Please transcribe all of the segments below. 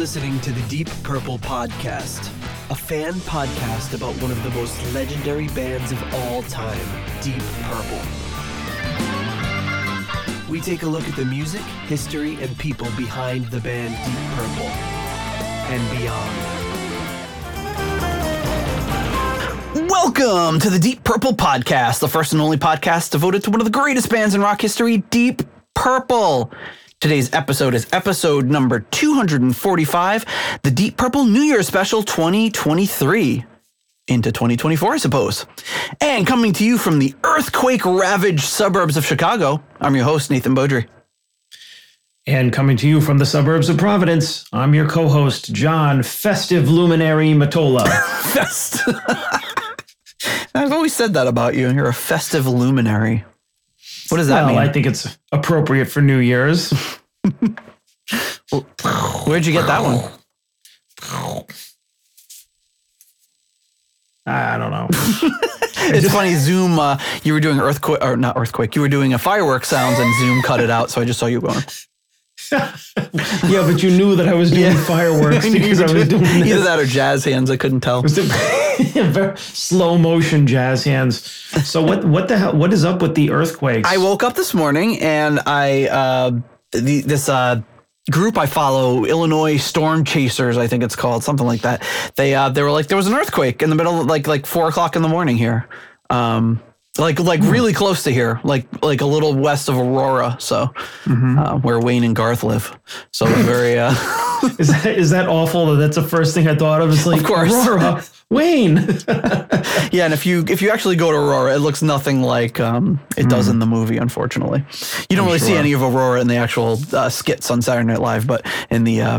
listening to the Deep Purple Podcast, a fan podcast about one of the most legendary bands of all time, Deep Purple. We take a look at the music, history, and people behind the band Deep Purple and beyond. Welcome to the Deep Purple Podcast, the first and only podcast devoted to one of the greatest bands in rock history, Deep Purple. Today's episode is episode number 245, the Deep Purple New Year Special 2023 into 2024, I suppose. And coming to you from the earthquake ravaged suburbs of Chicago, I'm your host, Nathan Beaudry. And coming to you from the suburbs of Providence, I'm your co host, John Festive Luminary Matola. Fest. I've always said that about you. You're a festive luminary. What does that well, mean? I think it's appropriate for New Year's. Where'd you get that one? I don't know. It's funny. Zoom, uh, you were doing earthquake, or not earthquake. You were doing a firework sounds, and Zoom cut it out. So I just saw you going. Yeah, but you knew that I was doing fireworks because I was doing Either this. that or jazz hands. I couldn't tell. Slow motion jazz hands. So what? What the hell? What is up with the earthquakes? I woke up this morning and I uh, the, this uh, group I follow, Illinois Storm Chasers, I think it's called, something like that. They uh, they were like there was an earthquake in the middle, of, like like four o'clock in the morning here. Um, like like really close to here, like like a little west of Aurora, so uh, where Wayne and Garth live. So very uh, is that is that awful? That that's the first thing I thought of. It's like Of course. Aurora, Wayne. yeah. And if you if you actually go to Aurora, it looks nothing like um, it does in the movie. Unfortunately, you don't really see any of Aurora in the actual uh, skits on Saturday Night Live, but in the uh,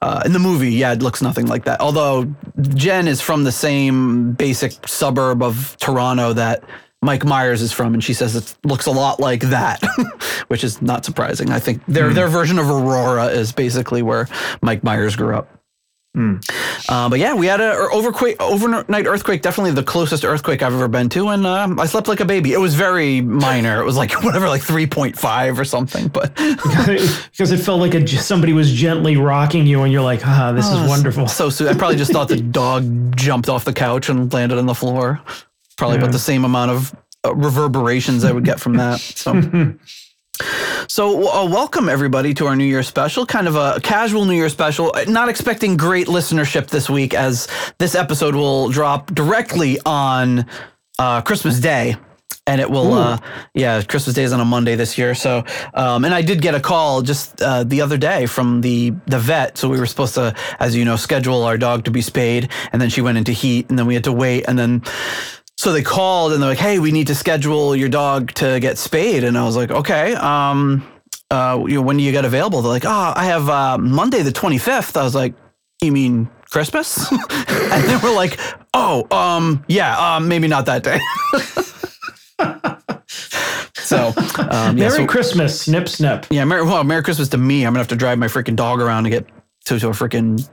uh, in the movie, yeah, it looks nothing like that. Although Jen is from the same basic suburb of Toronto that. Mike Myers is from, and she says it looks a lot like that, which is not surprising. I think their their version of Aurora is basically where Mike Myers grew up. Uh, but yeah, we had a overquake, overnight earthquake. Definitely the closest earthquake I've ever been to, and uh, I slept like a baby. It was very minor. It was like whatever, like three point five or something. But because it felt like a, somebody was gently rocking you, and you're like, ah, this is wonderful. so soon. I probably just thought the dog jumped off the couch and landed on the floor. Probably about the same amount of uh, reverberations I would get from that. So. So, uh, welcome everybody to our New Year special. Kind of a casual New Year special. Not expecting great listenership this week, as this episode will drop directly on uh, Christmas Day, and it will. Uh, yeah, Christmas Day is on a Monday this year. So, um, and I did get a call just uh, the other day from the the vet. So we were supposed to, as you know, schedule our dog to be spayed, and then she went into heat, and then we had to wait, and then. So they called and they're like, "Hey, we need to schedule your dog to get spayed." And I was like, "Okay, um, uh, you know, when do you get available?" They're like, "Oh, I have uh, Monday the 25th." I was like, "You mean Christmas?" and they were like, "Oh, um, yeah, um, maybe not that day." so, um, yeah, Merry so- Christmas, snip snip. yeah, Merry, well, Merry Christmas to me. I'm gonna have to drive my freaking dog around to get to, to a freaking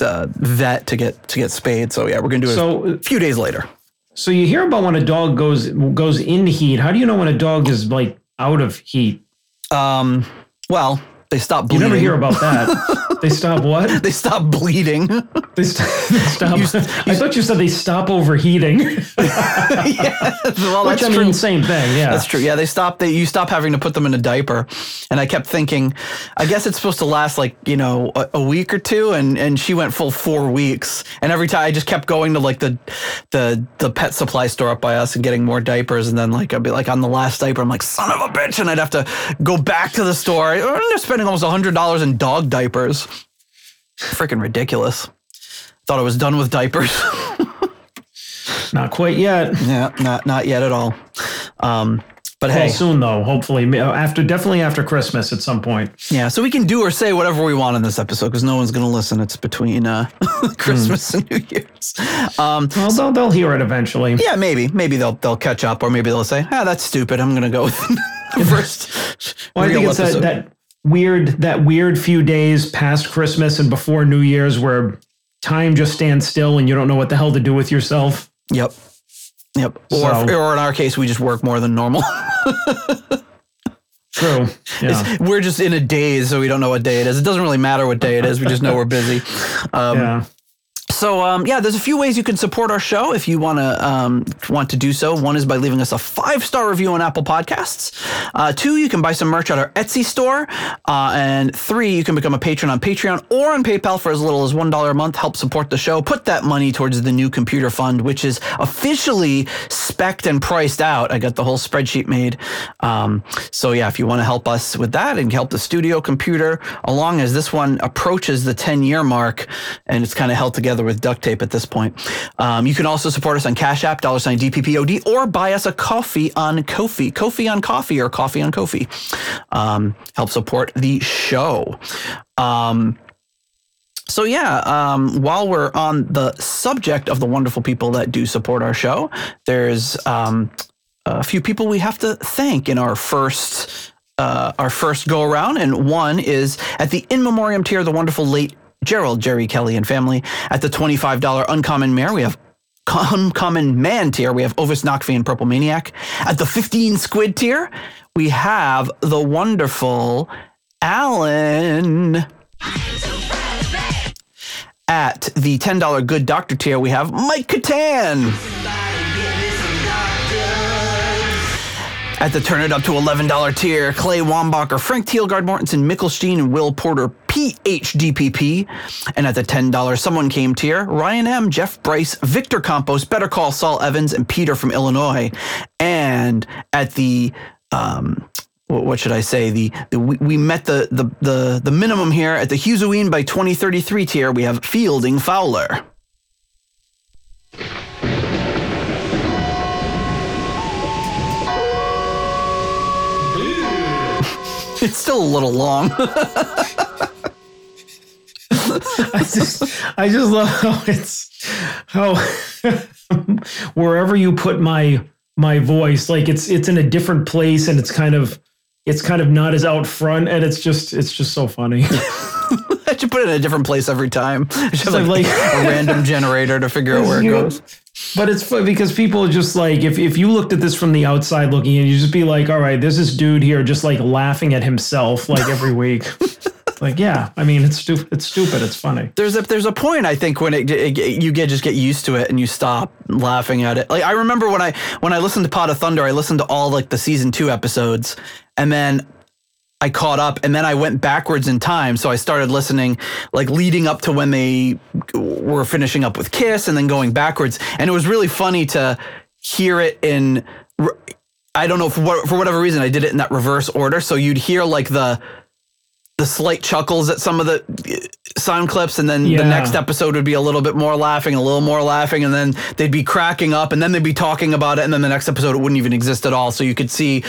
uh, vet to get to get spayed. So yeah, we're gonna do it So, a few days later. So you hear about when a dog goes goes in heat. How do you know when a dog is like out of heat? Um, well, they stop You never hear about that. they stop what? They stop bleeding. They, st- they stop. I thought you said they stop overheating. yeah, well, Which that's I true. mean, same thing. Yeah. That's true. Yeah, they stop. They you stop having to put them in a diaper, and I kept thinking, I guess it's supposed to last like you know a, a week or two, and and she went full four weeks, and every time I just kept going to like the the the pet supply store up by us and getting more diapers, and then like I'd be like on the last diaper, I'm like son of a bitch, and I'd have to go back to the store. Up spending almost hundred dollars in dog diapers. Freaking ridiculous. Thought I was done with diapers. Not quite yet. yeah, not not yet at all. Um, but Well, hey, soon though. Hopefully, after definitely after Christmas at some point. Yeah, so we can do or say whatever we want in this episode because no one's going to listen. It's between uh, Christmas and New Year's. Um, Well, they'll, they'll hear it eventually. yeah, maybe, maybe they'll they'll catch up, or maybe they'll say, "Ah, that's stupid. I'm going to go with first." Well, I think it's that, that weird that weird few days past Christmas and before New Year's where time just stands still and you don't know what the hell to do with yourself. Yep, yep. Or or in our case, we just work more than normal. True. Yeah. We're just in a daze, so we don't know what day it is. It doesn't really matter what day it is. We just know we're busy. Um, yeah. So um, yeah, there's a few ways you can support our show if you want to um, want to do so. One is by leaving us a five star review on Apple Podcasts. Uh, two, you can buy some merch at our Etsy store, uh, and three, you can become a patron on Patreon or on PayPal for as little as one dollar a month. Help support the show. Put that money towards the new computer fund, which is officially specced and priced out. I got the whole spreadsheet made. Um, so yeah, if you want to help us with that and help the studio computer along as this one approaches the 10 year mark and it's kind of held together with duct tape at this point. Um, you can also support us on Cash App, dollar sign DPPOD, or buy us a coffee on Kofi, Kofi on Coffee, or Coffee on Kofi. Um, help support the show. Um, so yeah, um, while we're on the subject of the wonderful people that do support our show, there's um, a few people we have to thank in our first uh, our first go around, and one is at the in memoriam tier, the wonderful late Gerald, Jerry Kelly, and family. At the $25 Uncommon Mare, we have Uncommon Man tier, we have Ovis Nakvi and Purple Maniac. At the 15 Squid tier, we have the wonderful Alan. At the $10 Good Doctor tier, we have Mike Catan. At the turn it up to $11 tier, Clay Wambacher, Frank Thielgard Mortensen, Mickelstein, and Will Porter, PHDPP. And at the $10 Someone Came tier, Ryan M., Jeff Bryce, Victor Campos, Better Call Saul Evans, and Peter from Illinois. And at the um, what should I say? The, the we, we met the, the the the minimum here at the Hughes by 2033 tier. We have Fielding Fowler. It's still a little long. I just, I just love how it's how wherever you put my my voice, like it's it's in a different place and it's kind of it's kind of not as out front and it's just it's just so funny. Should put it in a different place every time. Should like, like a random generator to figure out where it goes. But it's fun because people just like if if you looked at this from the outside looking in, you just be like, all right, there's this dude here just like laughing at himself like every week. like yeah, I mean it's stupid. It's stupid. It's funny. There's a there's a point I think when it, it, you get just get used to it and you stop laughing at it. Like I remember when I when I listened to Pod of Thunder, I listened to all like the season two episodes, and then I caught up and then I went backwards in time. So I started listening like leading up to when they were finishing up with Kiss and then going backwards. And it was really funny to hear it in, I don't know, for, what, for whatever reason, I did it in that reverse order. So you'd hear like the, the slight chuckles at some of the uh, sound clips and then yeah. the next episode would be a little bit more laughing a little more laughing and then they'd be cracking up and then they'd be talking about it and then the next episode it wouldn't even exist at all so you could see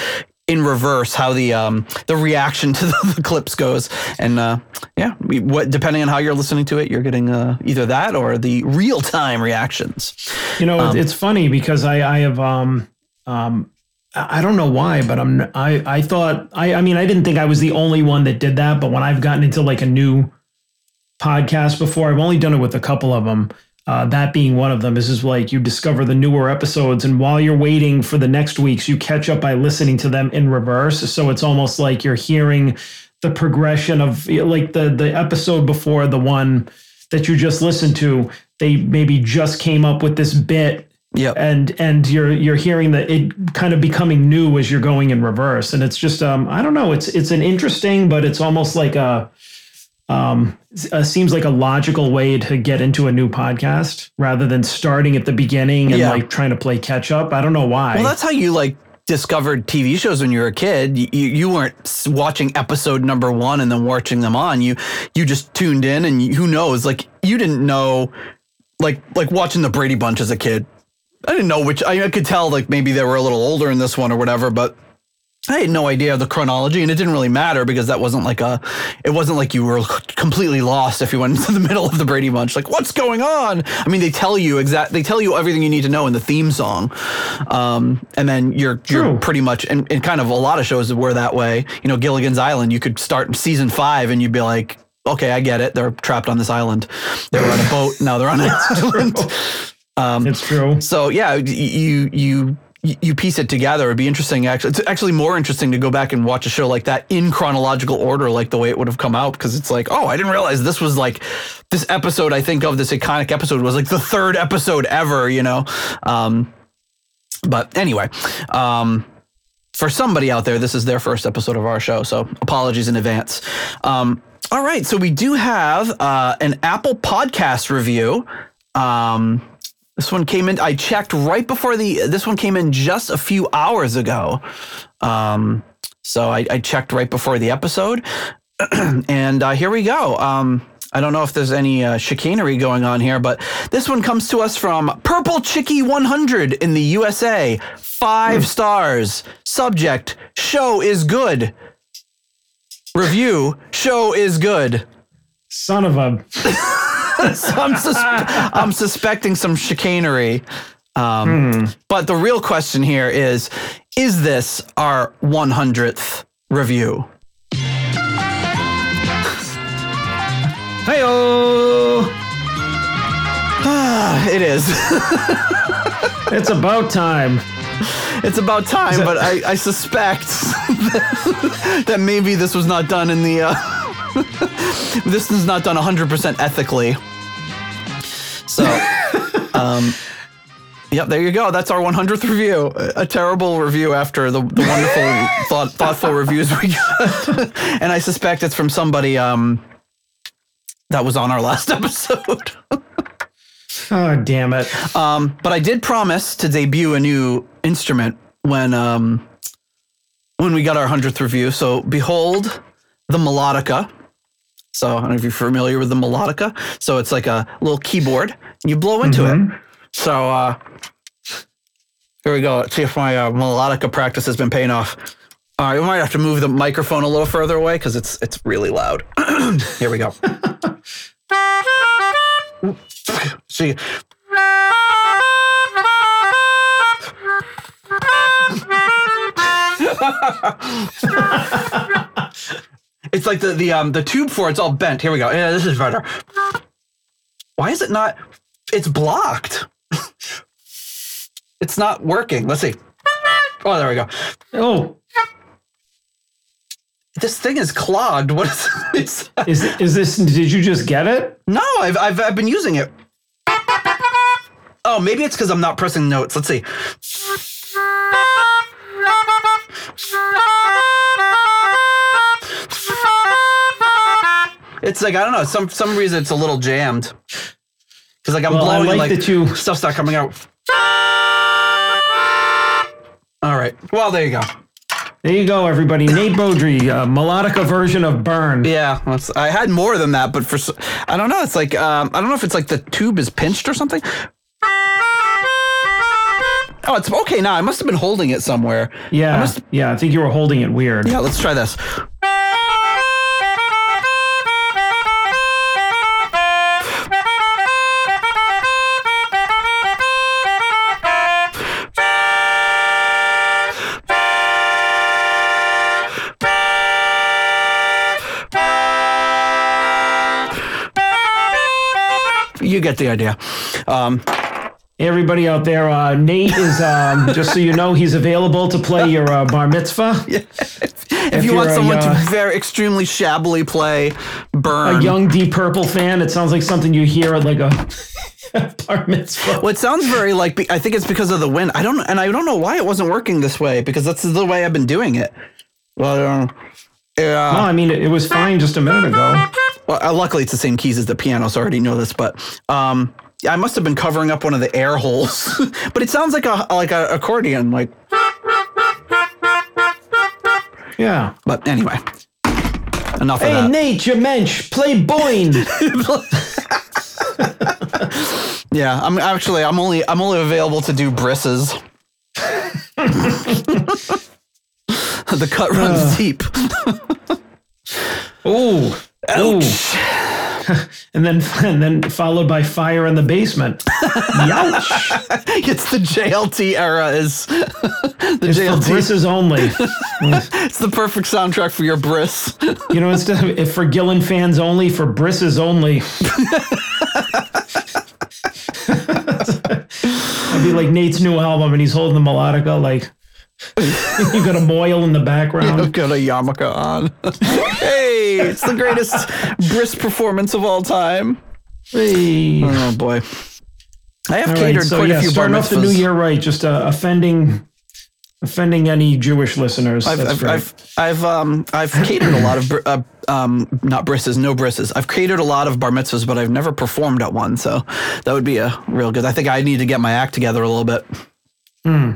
in reverse how the um, the reaction to the, the clips goes and uh, yeah what depending on how you're listening to it you're getting uh, either that or the real time reactions you know um, it's funny because i i have um um I don't know why, but I'm I I thought I I mean I didn't think I was the only one that did that, but when I've gotten into like a new podcast before, I've only done it with a couple of them. Uh, that being one of them is is like you discover the newer episodes, and while you're waiting for the next weeks, you catch up by listening to them in reverse. So it's almost like you're hearing the progression of like the the episode before the one that you just listened to. They maybe just came up with this bit Yeah, And and you're you're hearing that it kind of becoming new as you're going in reverse. And it's just um I don't know, it's it's an interesting, but it's almost like a um, uh, seems like a logical way to get into a new podcast rather than starting at the beginning and yeah. like trying to play catch up. I don't know why. Well, that's how you like discovered TV shows when you were a kid. You, you weren't watching episode number one and then watching them on. You you just tuned in and you, who knows? Like you didn't know, like like watching the Brady Bunch as a kid. I didn't know which. I, I could tell like maybe they were a little older in this one or whatever, but I had no idea of the chronology, and it didn't really matter because that wasn't like a. It wasn't like you were completely lost if you went into the middle of the Brady Bunch. Like, what's going on? I mean, they tell you exact. They tell you everything you need to know in the theme song, um, and then you're True. you're pretty much. And, and kind of a lot of shows were that way. You know, Gilligan's Island. You could start season five, and you'd be like, okay, I get it. They're trapped on this island. They were on a boat. Now they're on an island. Um, it's true. So yeah, you you you piece it together, it'd be interesting. Actually, it's actually more interesting to go back and watch a show like that in chronological order, like the way it would have come out, because it's like, oh, I didn't realize this was like this episode. I think of this iconic episode was like the third episode ever, you know. Um, but anyway, um, for somebody out there, this is their first episode of our show, so apologies in advance. Um, all right, so we do have uh, an Apple Podcast review. Um, this one came in. I checked right before the. This one came in just a few hours ago. Um, so I, I checked right before the episode, and uh, here we go. Um, I don't know if there's any uh, chicanery going on here, but this one comes to us from Purple Chicky 100 in the USA. Five stars. Subject: Show is good. Review: Show is good. Son of a. So I'm, sus- I'm suspecting some chicanery. Um, But the real question here is: Is this our 100th review? Hey it is. It's about time. It's about time, but I, I suspect that, that maybe this was not done in the. Uh, this is not done 100% ethically. So, um, yep, there you go. That's our 100th review. A terrible review after the, the wonderful, thought, thoughtful reviews we got. and I suspect it's from somebody um, that was on our last episode. Oh, damn it. Um, but I did promise to debut a new instrument when um, when we got our hundredth review. So behold the melodica. So I don't know if you're familiar with the melodica. So it's like a little keyboard, and you blow into it. So uh, here we go. Let's see if my uh, melodica practice has been paying off. All right, we might have to move the microphone a little further away because it's it's really loud. here we go. See, it's like the the um the tube for it's all bent. Here we go. Yeah, this is better. Why is it not? It's blocked. it's not working. Let's see. Oh, there we go. Oh, This thing is clogged. What is this? is is this? Did you just get it? No, I've, I've I've been using it. Oh, maybe it's because I'm not pressing notes. Let's see. It's like I don't know. Some some reason it's a little jammed. Because like I'm Well, I blowing like like that you- stuff's not coming out. All right. Well, there you go. There you go, everybody. Nate Beaudry, uh, melodica version of Burn. Yeah, I had more than that, but for I don't know. It's like um, I don't know if it's like the tube is pinched or something. Oh, it's okay now. I must have been holding it somewhere. Yeah, I must- yeah. I think you were holding it weird. Yeah, let's try this. You get the idea. Um, everybody out there, uh, Nate is um, just so you know, he's available to play your uh, bar mitzvah. if, you you're want a, someone uh, to very extremely shabbily play Burn, A young Deep Purple fan. It sounds like something you hear at like a bar mitzvah. Well, it sounds very like I think it's because of the wind. I don't, and I don't know why it wasn't working this way because that's the way I've been doing it. Well, um, yeah. No, I mean it, it was fine just a minute ago. Well, uh, luckily it's the same keys as the piano, so I already know this. But um, I must have been covering up one of the air holes. but it sounds like a like a accordion. Like, Yeah. but anyway, enough Hey, of that. Nate, you mensch, play Boyne. Yeah, I'm actually I'm only I'm only available to do brisses. the cut runs deep. Ooh. Ooh. and then and then followed by fire in the basement. Youch. it's the JLT era. Is the It's for JLT? brisses only. It's the perfect soundtrack for your briss. You know, instead of if for Gillan fans only, for brisses only. I'd be like Nate's new album, and he's holding the melodica like you got a boil in the background. I've got a yarmulke on. hey, it's the greatest brisk performance of all time. Hey. Oh boy. I have All right, catered so quite yeah, a few bar starting off the new year right, just uh, offending, offending any Jewish listeners. I've, I've. I've, I've, um, I've catered a lot of, br- uh, um, not brisses, no brisses. I've catered a lot of bar mitzvahs, but I've never performed at one. So that would be a real good. I think I need to get my act together a little bit. Hmm.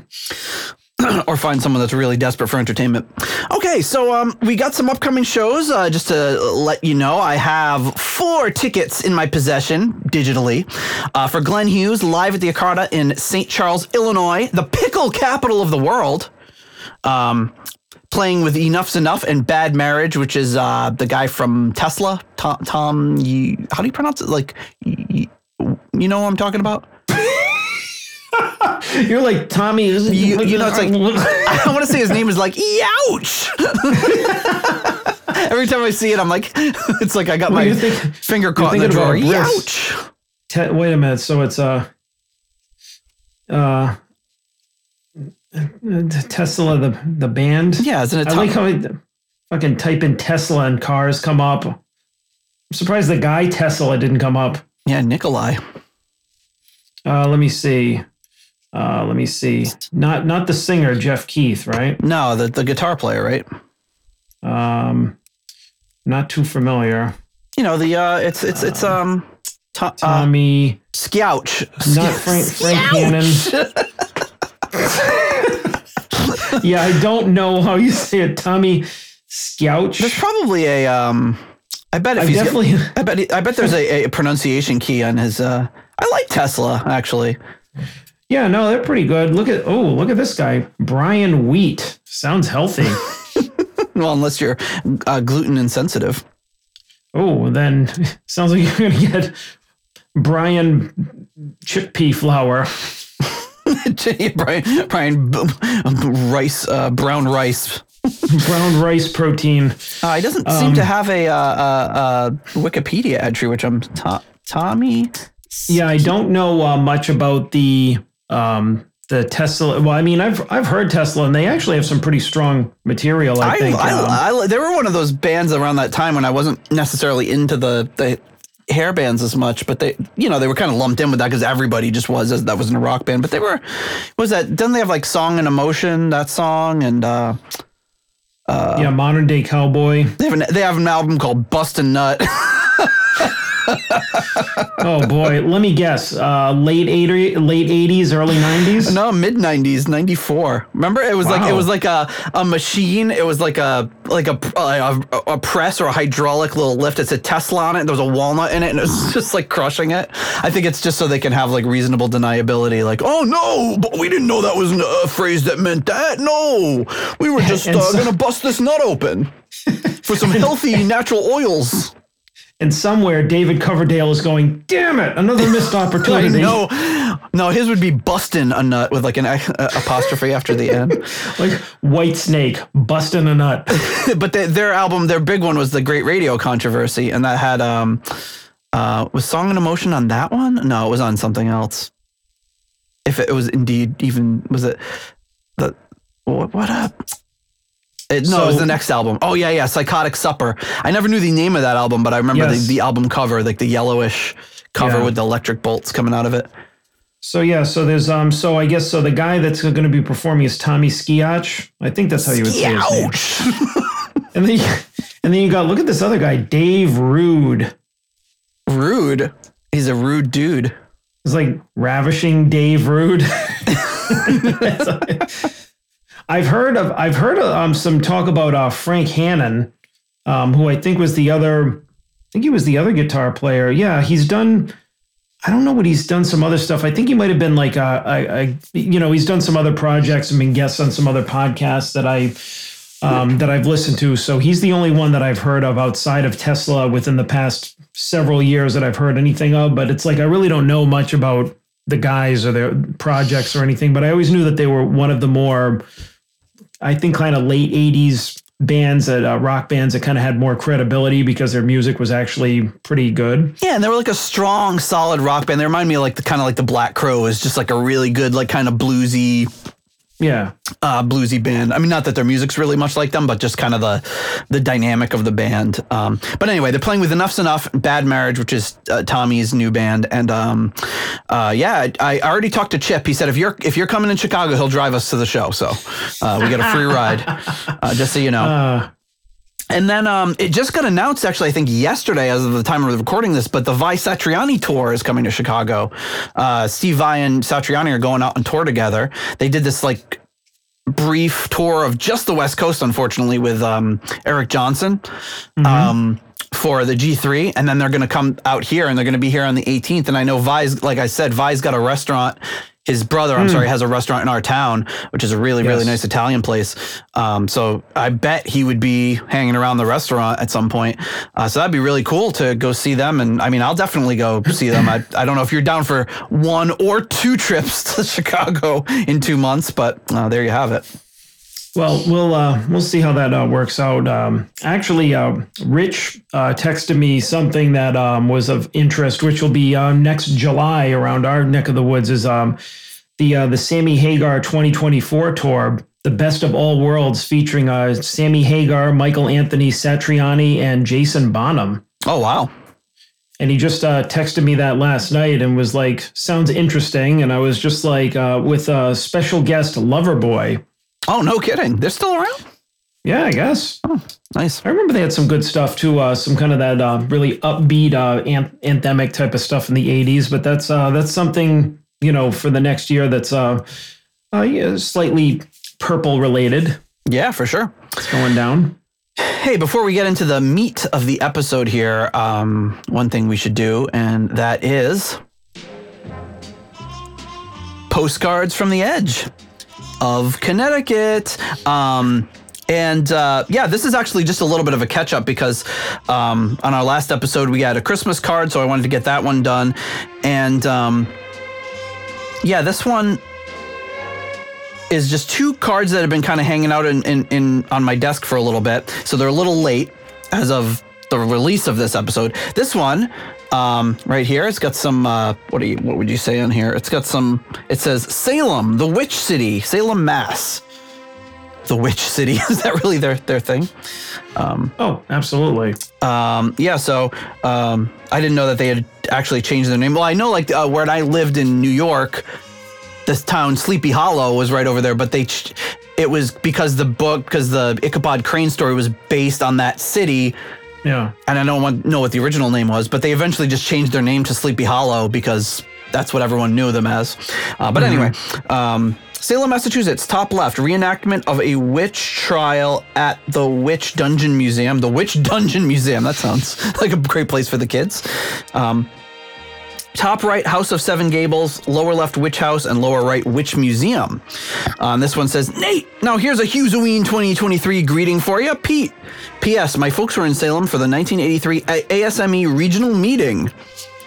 or find someone that's really desperate for entertainment. Okay, so um, we got some upcoming shows. Uh, just to let you know, I have four tickets in my possession digitally uh, for Glenn Hughes live at the Arcada in St. Charles, Illinois, the pickle capital of the world. Um, playing with Enough's Enough and Bad Marriage, which is uh, the guy from Tesla, Tom. Tom how do you pronounce it? Like, you know what I'm talking about? You're like Tommy. Isn't You- you know, it's like- I want to say his name is like Youch. Every time I see it, I'm like, it's like I got my think- finger caught in the drawer. Youch. Te- wait a minute. So it's uh, uh, Tesla the the band. Yeah, isn't it? I like how it, fucking type in Tesla and cars come up. I'm surprised the guy Tesla didn't come up. yeah, Nikolai. Uh, let me see. Uh, let me see. Not not the singer Jeff Keith, right? No, the, the guitar player, right? Um, not too familiar. You know the uh, it's it's it's um, to, uh, Tommy, Scouch. not Frank Frank Hannon. yeah, I don't know how you say it. Tommy Scouch. There's probably a um. I bet if I he's definitely. I bet he, I bet there's a, a pronunciation key on his. uh I like Tesla actually. Yeah, no, they're pretty good. Look at oh, look at this guy, Brian Wheat. Sounds healthy. Well, unless you're uh, gluten insensitive. oh, then sounds like you're gonna get Brian chickpea flour. Brian, Brian B- rice, uh, brown rice. brown rice protein. Uh, he doesn't seem Um, to have a, uh, uh, uh, Wikipedia entry, which I'm to- Tommy. Yeah, I don't know uh, much about the um, the Tesla. Well, I mean, I've I've heard Tesla, and they actually have some pretty strong material. I, I, think. I, um, I, they were one of those bands around that time when I wasn't necessarily into the, the hair bands as much, but they, you know, they were kind of lumped in with that because everybody just was as that wasn't a rock band. But they were, was that? Didn't they have like "Song and Emotion" that song and? uh yeah, modern day cowboy. They have an, they have an album called Bustin' Nut. Oh boy, let me guess. Uh, late eighty, late eighties, early nineties. no, mid '90s, '94. Remember, it was like it was like a, a machine. It was like a like a, a a press or a hydraulic little lift. It a Tesla on it. There was a walnut in it, and it was just like crushing it. I think it's just so they can have like reasonable deniability. Like, oh no, but we didn't know that was a phrase that meant that. No, we were just uh, so- gonna bust this nut open for some healthy natural oils. And somewhere, David Coverdale is going. Damn it! Another missed opportunity. no, No, his would be busting a nut with like an uh, apostrophe after the end. like Whitesnake busting a nut. but they, their album, their big one was the Great Radio Controversy, and that had um, uh, was Song and Emotion on that one? No, it was on something else. If it was indeed even was it the what what up? It, no, it was the next album. Oh yeah, yeah, Psychotic Supper. I never knew the name of that album, but I remember Yes. the, the album cover, like the yellowish cover Yeah. with the electric bolts coming out of it. So yeah, so there's um, so I guess so the guy that's going to be performing is Tommy Skiach. I think that's how you would say his name. And then, you, and then you got look at this other guy, Dave Rude. rude. He's a rude dude. It's like ravishing Dave Rude. I've heard of I've heard of, um, some talk about uh, Frank Hannon, um, who I think was the other. I think he was the other guitar player. Yeah, he's done. I don't know what he's done. Some other stuff. I think he might have been like a, a you know, he's done some other projects and been guests on some other podcasts that I um, that I've listened to. So he's the only one that I've heard of outside of Tesla within the past several years that I've heard anything of. But it's like I really don't know much about the guys or their projects or anything. But I always knew that they were one of the more, I think, kind of late '80s bands that uh, rock bands that kind of had more credibility because their music was actually pretty good. Yeah, and they were like a strong, solid rock band. They remind me of like the kind of like the Black Crow is just like a really good, like kind of bluesy, Yeah. uh, bluesy band. I mean, not that their music's really much like them, but just kind of the the dynamic of the band. Um, but anyway, they're playing with Enough's Enough, Bad Marriage, which is uh, Tommy's new band, and um, uh, yeah, I, I already talked to Chip. He said if you're if you're coming in Chicago, he'll drive us to the show, so uh, we get a free ride. Uh, just so you know. And then um, it just got announced, actually, I think yesterday, as of the time of recording this, but the Vai Satriani tour is coming to Chicago. Uh, Steve Vai and Satriani are going out on tour together. They did this like brief tour of just the West Coast, unfortunately, with um, Eric Johnson. Um, for the G3, and then they're going to come out here, and they're going to be here on the 18th. And I know Vai's, like I said, Vai's got a restaurant. His brother, I'm sorry, has a restaurant in our town, which is a really, really nice Italian place. Um, so I bet he would be hanging around the restaurant at some point. Uh, so that'd be really cool to go see them. And I mean, I'll definitely go see them. I, I don't know if you're down for one or two trips to Chicago in two months, but uh, there you have it. Well, we'll uh, we'll see how that uh, works out. Um, actually, uh, Rich uh, texted me something that um, was of interest, which will be uh, next July around our neck of the woods. Is um, the uh, the Sammy Hagar 2024 tour, the best of all worlds, featuring uh, Sammy Hagar, Michael Anthony Satriani, and Jason Bonham. Oh, wow. And he just uh, texted me that last night and was like, "Sounds interesting." And I was just like, uh, with a special guest, Loverboy. Oh, no kidding. They're still around? Yeah, I guess. Nice. I remember they had some good stuff too, uh, some kind of that uh, really upbeat, uh, anth- anthemic type of stuff in the '80s. But that's uh, that's something you know for the next year that's uh, uh, yeah, slightly purple related. Yeah, for sure. It's going down. Hey, before we get into the meat of the episode here, um, one thing we should do, and that is postcards from the edge of Connecticut. Um, and uh, yeah, this is actually just a little bit of a catch up because um, on our last episode we had a Christmas card, so I wanted to get that one done. And um, yeah, this one is just two cards that have been kind of hanging out in, in, in on my desk for a little bit. So they're a little late as of the release of this episode. This one, um, right here, it's got some uh, what do you what would you say on here? It's got some. It says Salem, the Witch City, Salem, Mass. The Witch City is that really their their thing? Oh, absolutely. Um, yeah, so um, I didn't know that they had actually changed their name. Well, I know like uh, where I lived in New York, this town Sleepy Hollow was right over there, but they ch- it was because the book because the Ichabod Crane story was based on that city. Yeah. And I don't want- know what the original name was, but they eventually just changed their name to Sleepy Hollow because that's what everyone knew them as. Uh, but anyway, um, Salem, Massachusetts, top left, reenactment of a witch trial at the Witch Dungeon Museum. The Witch Dungeon Museum. That sounds like a great place for the kids. Um, Top right, House of Seven Gables. Lower left, Witch House, and lower right, Witch Museum. Um, this one says, Nate, now here's a Halloween 2023 greeting for you. Pete. P.S. My folks were in Salem for the 1983 A- ASME regional meeting.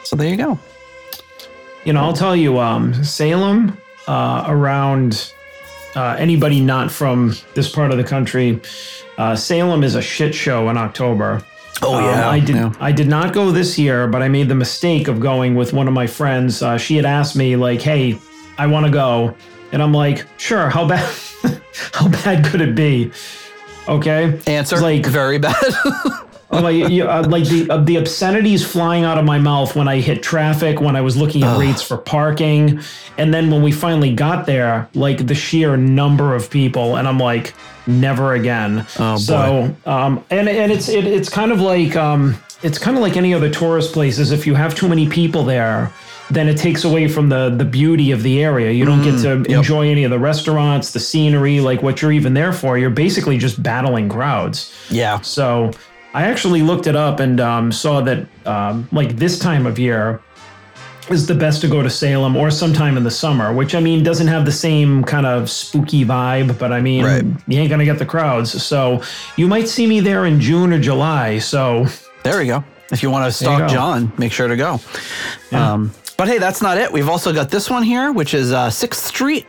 So there you go. You know, I'll tell you, um, Salem, uh, around uh, anybody not from this part of the country, uh, Salem is a shit show in October. Oh, Um, yeah, I did. yeah. I did not go this year, but I made the mistake of going with one of my friends. Uh, she had asked me, like, "Hey, I want to go," and I'm like, "Sure. How bad? how bad could it be?" Okay. Answer, like very bad. I'm like, you, uh, like the uh, the obscenities flying out of my mouth when I hit traffic, when I was looking at rates for parking, and then when we finally got there, like the sheer number of people, and I'm like, never again. Oh, so, um, and and it's it, it's kind of like um, it's kind of like any other tourist places. If you have too many people there. Then it takes away from the the beauty of the area. You don't get to enjoy any of the restaurants, the scenery, like what you're even there for. You're basically just battling crowds. yeah. So I actually looked it up and um, saw that um, like this time of year is the best to go to Salem or sometime in the summer, which I mean doesn't have the same kind of spooky vibe, but I mean Right. you ain't gonna get the crowds. So you might see me there in June or July. So There we go. If you want to stalk. John, make sure to go. Um, but hey, that's not it. We've also got this one here, which is uh, 6th Street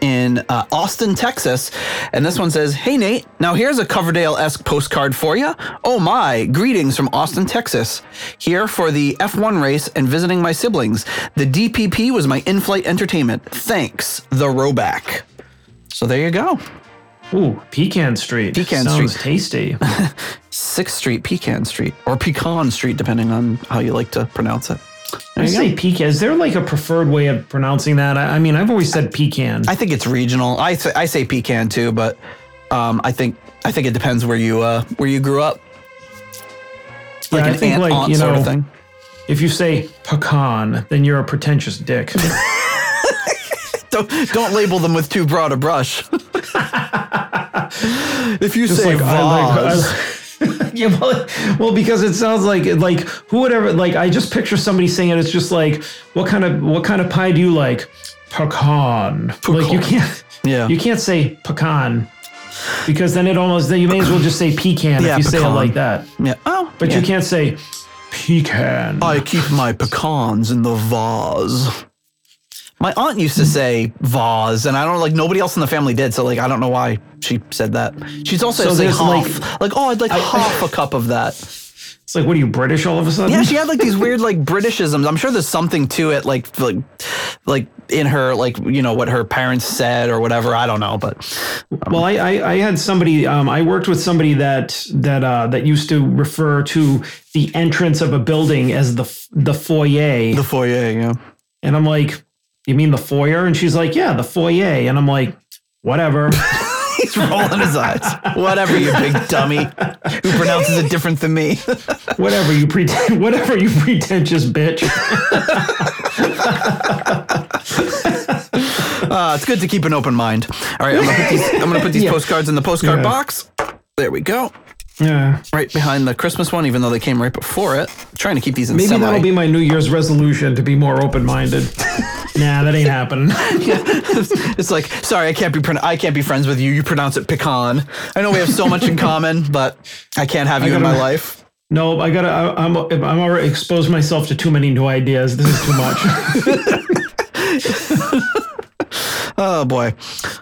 in uh, Austin, Texas. And this one says, Hey, Nate, now here's a Coverdale esque postcard for you. Oh my, greetings from Austin, Texas. Here for the F1 race and visiting my siblings. The DPP was my in flight entertainment. Thanks, the Roback. So there you go. Ooh, Pecan Street. Pecan Sounds Street. tasty. Sixth Street, Pecan Street, or Pecan Street, depending on how you like to pronounce it. I say pecan. Is there like a preferred way of pronouncing that? I, I mean, I've always said pecan. I think it's regional. I th- I say pecan too, but um, I think I think it depends where you uh, where you grew up. Like Yeah, I an think, aunt, like, aunt you sort know, of thing. if you say pecan, then you're a pretentious dick. Don't don't label them with too broad a brush. if you Just say like, I like- vase, I- yeah, well, well, because it sounds like like who would ever like I just picture somebody saying it. It's just like what kind of what kind of pie do you like? Pecan. Like you can't Yeah. you can't say pecan because then it almost then you may as well just say pecan Yeah, if you say it like that. yeah. Oh, But yeah. you can't say pecan. I keep my pecans in the vase. My aunt used to say vase, and I don't like nobody else in the family did. So like I don't know why she said that. She's also So say half. like- Like, oh, I'd like half a cup of that. It's like what are you British all of a sudden? Yeah, she had like these weird like Britishisms. I'm sure there's something to it, like like like in her like you know what her parents said or whatever. I don't know, but Well, I, I, I had somebody. Um, I worked with somebody that that uh, that used to refer to the entrance of a building as the the foyer, the foyer, yeah. and I'm like, "You mean the foyer?" And she's like, "Yeah, the foyer." And I'm like, "Whatever." He's rolling his eyes. Whatever, you big dummy who pronounces it different than me. whatever you pretend, whatever you pretentious bitch. Uh, it's good to keep an open mind. All right, I'm gonna put these, I'm gonna put these Yeah. postcards in the postcard Yeah. box. There we go. Yeah, Right behind the Christmas one, even though they came right before it. trying to keep these in maybe semi. that'll be my New Year's resolution to be more open minded. nah, that ain't happening. it's like, sorry, I can't be pron- I can't be friends with you. You pronounce it pecan. I know we have so much in common, but I can't have you in my life. No, I gotta. I, I'm I'm already exposed myself to too many new ideas. This is too much. Oh boy.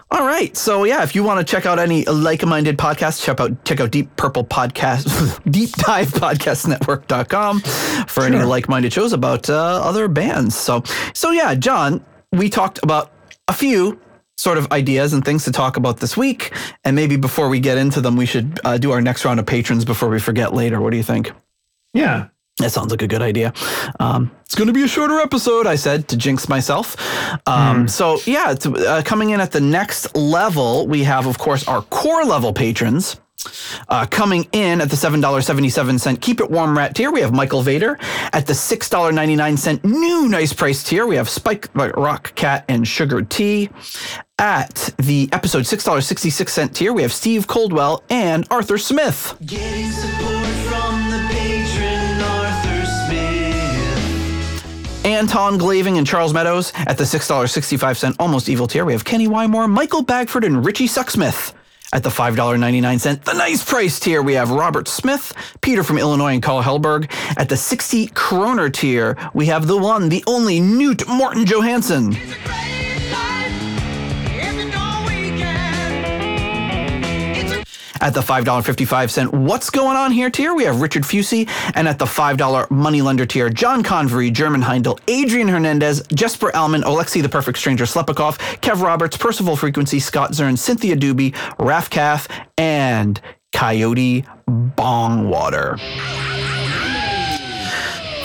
All right. So yeah, if you want to check out any like-minded podcasts, check out check out Deep Purple Podcast, Deep Dive Podcast Network.com for any like-minded shows about uh, other bands. So so yeah, John, we talked about a few sort of ideas and things to talk about this week, and maybe before we get into them, we should uh, do our next round of patrons before we forget later. What do you think? yeah. That sounds like a good idea. Um, it's going to be a shorter episode, I said to jinx myself. Um, So, yeah, it's, uh, coming in at the next level, we have, of course, our core level patrons. Uh, coming in at the $7.77 Keep It Warm Rat tier, we have Michael Vader. At the $6.99 new nice price tier, we have Spike Rock Cat and Sugar Tea. At the episode $6.66 tier, we have Steve Coldwell and Arthur Smith. Anton Glaving and Charles Meadows at the $6.65 Almost Evil tier. We have Kenny Wymore, Michael Bagford, and Richie Sucksmith. At the $5.99 The Nice Price tier, we have Robert Smith, Peter from Illinois, and Carl Hellberg. At the 60 kroner tier, we have the one, the only Newt Morton Johansson. At the $5.55 What's Going On Here tier, we have Richard Fusey. And at the $5 Moneylender tier, John Convery, German Heindel, Adrian Hernandez, Jesper Alman, Alexei the Perfect Stranger Slepikov, Kev Roberts, Percival Frequency, Scott Zern, Cynthia Doobie, Raf Kath, and Coyote Bongwater.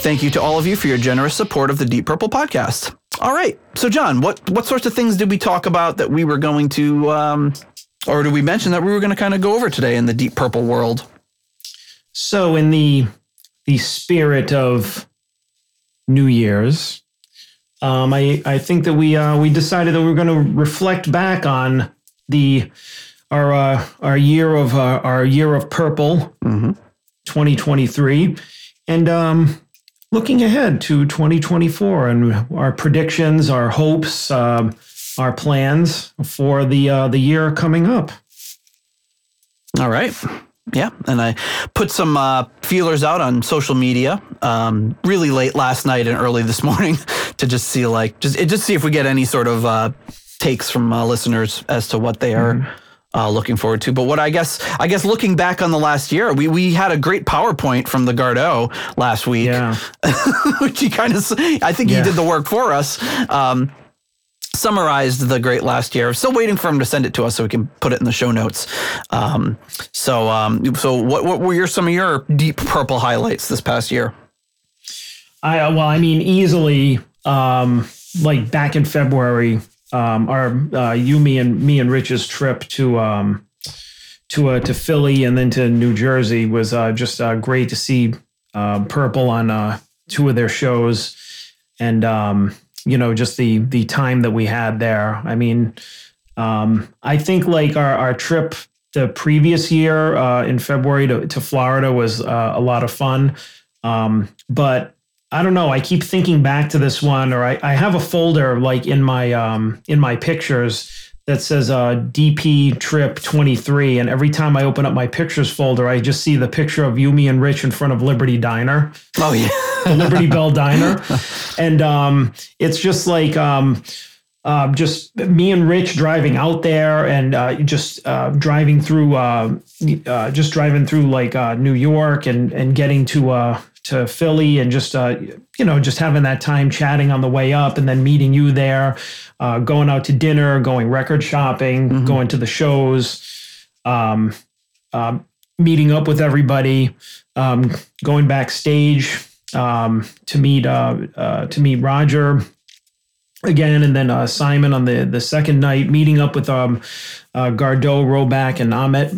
Thank you to all of you for your generous support of the Deep Purple podcast. All right. So, John, what, what sorts of things did we talk about that we were going to, um, or did we mention that we were going to kind of go over today in the Deep Purple world? So, in the the spirit of New Year's, um, I I think that we uh, we decided that we were going to reflect back on the our uh, our year of uh, our year of purple, Mhm. 2023, and um, looking ahead to 2024 and our predictions, our hopes, um, our plans for the uh, the year coming up. All right. Yeah. And I put some uh, feelers out on social media um, really late last night and early this morning to just see like just just see if we get any sort of uh, takes from uh, listeners as to what they are. Uh, looking forward to, but what I guess I guess looking back on the last year, we we had a great PowerPoint from the Gardeau last week, Yeah. which he kind of I think Yeah. he did the work for us. Um, summarized the great last year. Still waiting for him to send it to us so we can put it in the show notes. Um, so um, so what what were your some of your deep purple highlights this past year? I well, I mean, easily, um, like back in February, um, our uh, you, me, and me and Rich's trip to um, to uh, to Philly and then to New Jersey was uh, just uh, great to see uh, Purple on uh, two of their shows, and um, you know, just the the time that we had there. I mean, um, I think like our our trip the previous year uh, in February to, to Florida was uh, a lot of fun. Um, but I don't know. I keep thinking back to this one, or I, I have a folder like in my um, in my pictures that says uh, DP Trip 23, and every time I open up my pictures folder, I just see the picture of Yumi and Rich in front of Liberty Diner. Oh yeah, the Liberty Bell Diner, and um, it's just like um, uh, just me and Rich driving out there and uh, just uh, driving through, uh, uh, just driving through like uh, New York and and getting to uh, to Philly and just uh, you know just having that time chatting on the way up and then meeting you there, uh, going out to dinner, going record shopping, going to the shows. Um, um, meeting up with everybody, um, going backstage um, to meet uh, uh, to meet Roger again, and then uh, Simon on the the second night, meeting up with um, uh, Gardeau, Roback, and Ahmet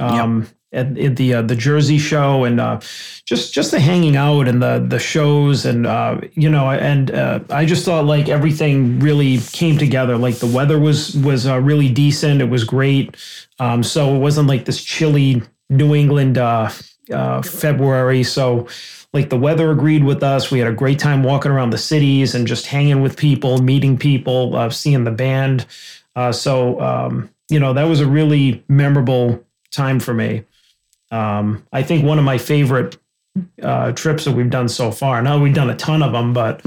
um, at, at the uh, the Jersey show, and uh, just just the hanging out and the the shows, and uh, you know, and uh, I just thought like everything really came together. Like the weather was was uh, really decent. It was great. Um, so it wasn't like this chilly New England uh, February. So like the weather agreed with us. We had a great time walking around the cities and just hanging with people, meeting people, seeing the band. So um, you know that was a really memorable time for me. Um, I think one of my favorite uh, trips that we've done so far. Now we've done a ton of them, but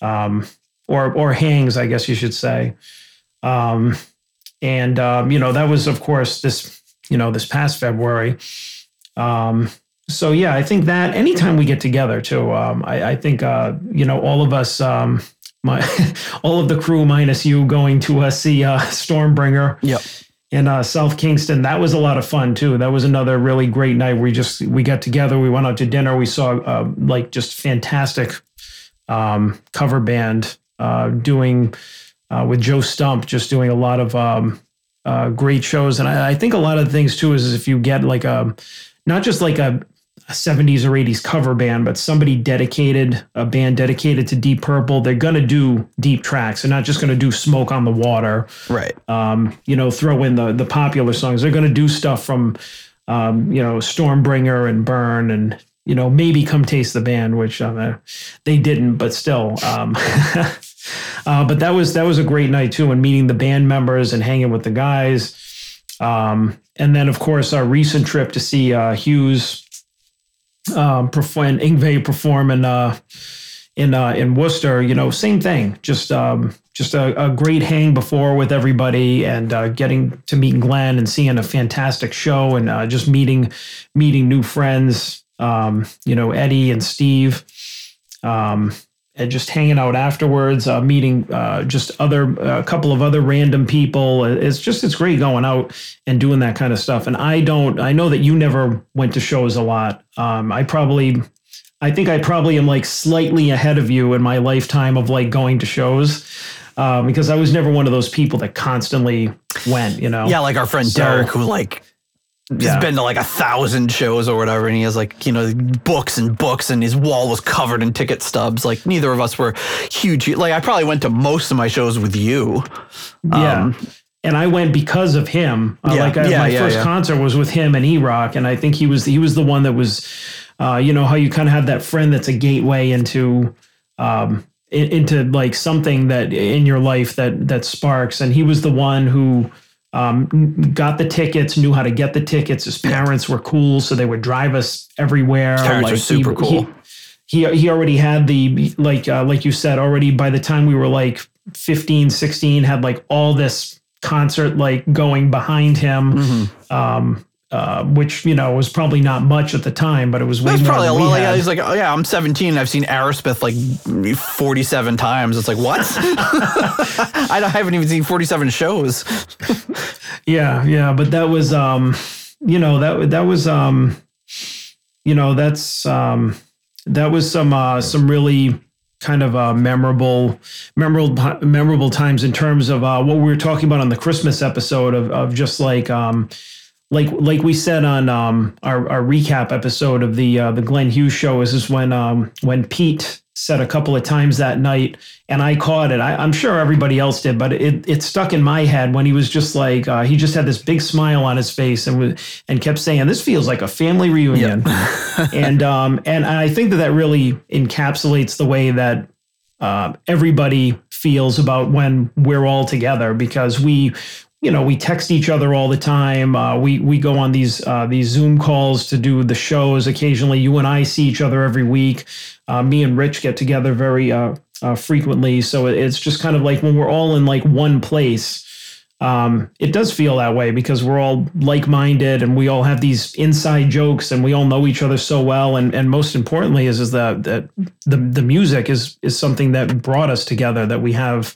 um, or or hangs, I guess you should say. Um, and um, you know that was, of course, this you know this past February. Um, so yeah, I think that anytime we get together too, um, I, I think uh, you know all of us, um, my all of the crew minus you going to uh, see uh, Stormbringer yep. In uh, South Kingstown. That was a lot of fun too. That was another really great night. We just we got together. We went out to dinner. We saw uh, like just fantastic um, cover band uh, doing uh, with Joe Stump, just doing a lot of um, uh, great shows. And I, I think a lot of things too is if you get like a not just like a, a 70s or 80s cover band, but somebody dedicated, a band dedicated to Deep Purple, they're gonna do deep tracks. They're not just gonna do Smoke on the Water Right. um, you know, throw in the the popular songs. They're going to do stuff from, um, you know, Stormbringer and Burn and you know maybe Come Taste the Band, which uh, they didn't, but still. Um, uh, but that was that was a great night too, and meeting the band members and hanging with the guys. Um, and then of course our recent trip to see uh, Hughes um, perform and Yngwie perform in uh, in uh, in Worcester, you know, same thing. Just um, just a, a great hang before with everybody, and uh, getting to meet Glenn and seeing a fantastic show, and uh, just meeting meeting new friends. Um, you know, Eddie and Steve, um, and just hanging out afterwards, uh, meeting uh, just other a couple of other random people. It's just it's great going out and doing that kind of stuff. And I don't, I know that you never went to shows a lot. Um, I probably I think I probably am like slightly ahead of you in my lifetime of like going to shows uh, because I was never one of those people that constantly went, you know? Yeah, like our friend So- Derek, who like Yeah. has been to like a thousand shows or whatever, and he has like you know books and books, and his wall was covered in ticket stubs. Like neither of us were huge. Like I probably went to most of my shows with you. Yeah. Um, and I went because of him. Uh, Yeah, like I, yeah, my first concert was with him and E Rock, and I think he was he was the one that was, uh, you know, how you kind of have that friend that's a gateway into, um, in- into like something that in your life that that sparks, and he was the one who. Um, got the tickets, knew how to get the tickets. His parents were cool, so they would drive us everywhere. parents were he- super cool. he- he he already had the like uh, like you said already by the time we were like 15, 16, had like all this concert like going behind him. Mm-hmm. Um, uh, which you know was probably not much at the time, but it was way That's more probably a lot. Yeah, he's like, oh yeah, I'm 17. I've seen Aerosmith like 47 times. It's like what? I, don't, I haven't even seen 47 shows. Yeah, yeah, but that was um you know that that was um you know that's um that was some uh some really kind of uh memorable memorable memorable times in terms of uh what we were talking about on the Christmas episode of of just like um like like we said on um our, our recap episode of the uh the Glenn Hughes show is is when um when Pete said a couple of times that night and I caught it. I, I'm sure everybody else did, but it it stuck in my head when he was just like uh, he just had this big smile on his face and and kept saying, "This feels like a family reunion," and um and I think that that really encapsulates the way that uh, everybody feels about when we're all together because we you know we text each other all the time. Uh, we we go on these uh, these zoom calls to do the shows. Occasionally you and i see each other every week. Uh, me and rich get together very uh, uh, frequently. So it's just kind of like when we're all in like one place um, it does feel that way because we're all like-minded and we all have these inside jokes and we all know each other so well. And and most importantly is is that that the the music is is something that brought us together that we have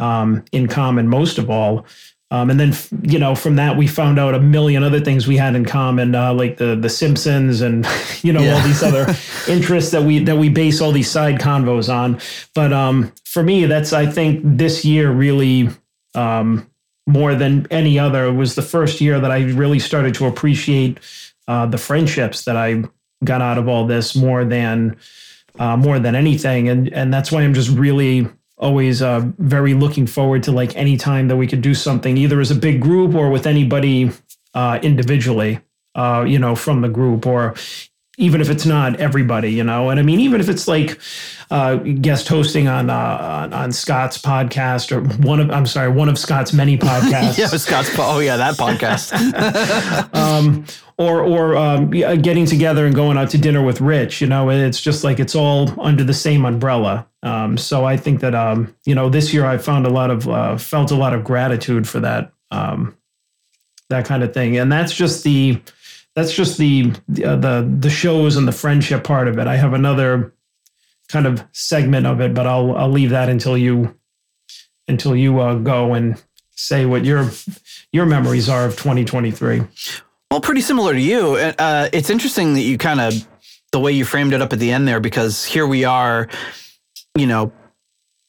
um, in common most of all um, and then you know from that we found out a million other things we had in common uh, like the the Simpsons and you know all these other interests that we that we base all these side convos on. But um, for me that's I think this year really um, more than any other was the first year that I really started to appreciate uh, the friendships that I got out of all this more than uh, more than anything, and and that's why I'm just really always uh, very looking forward to like any time that we could do something either as a big group or with anybody uh, individually, uh, you know, from the group or even if it's not everybody, you know. And I mean, even if it's like uh, guest hosting on, uh, on on Scott's podcast or one of I'm sorry, one of Scott's many podcasts. Yeah, Scott's. Oh yeah, that podcast. um, or or um, getting together and going out to dinner with Rich. You know, it's just like it's all under the same umbrella. Um, so I think that um, you know this year I found a lot of uh, felt a lot of gratitude for that um, that kind of thing, and that's just the that's just the uh, the the shows and the friendship part of it. I have another kind of segment of it, but I'll I'll leave that until you until you uh, go and say what your your memories are of 2023. Well, pretty similar to you. Uh, it's interesting that you kind of the way you framed it up at the end there, because here we are, you know,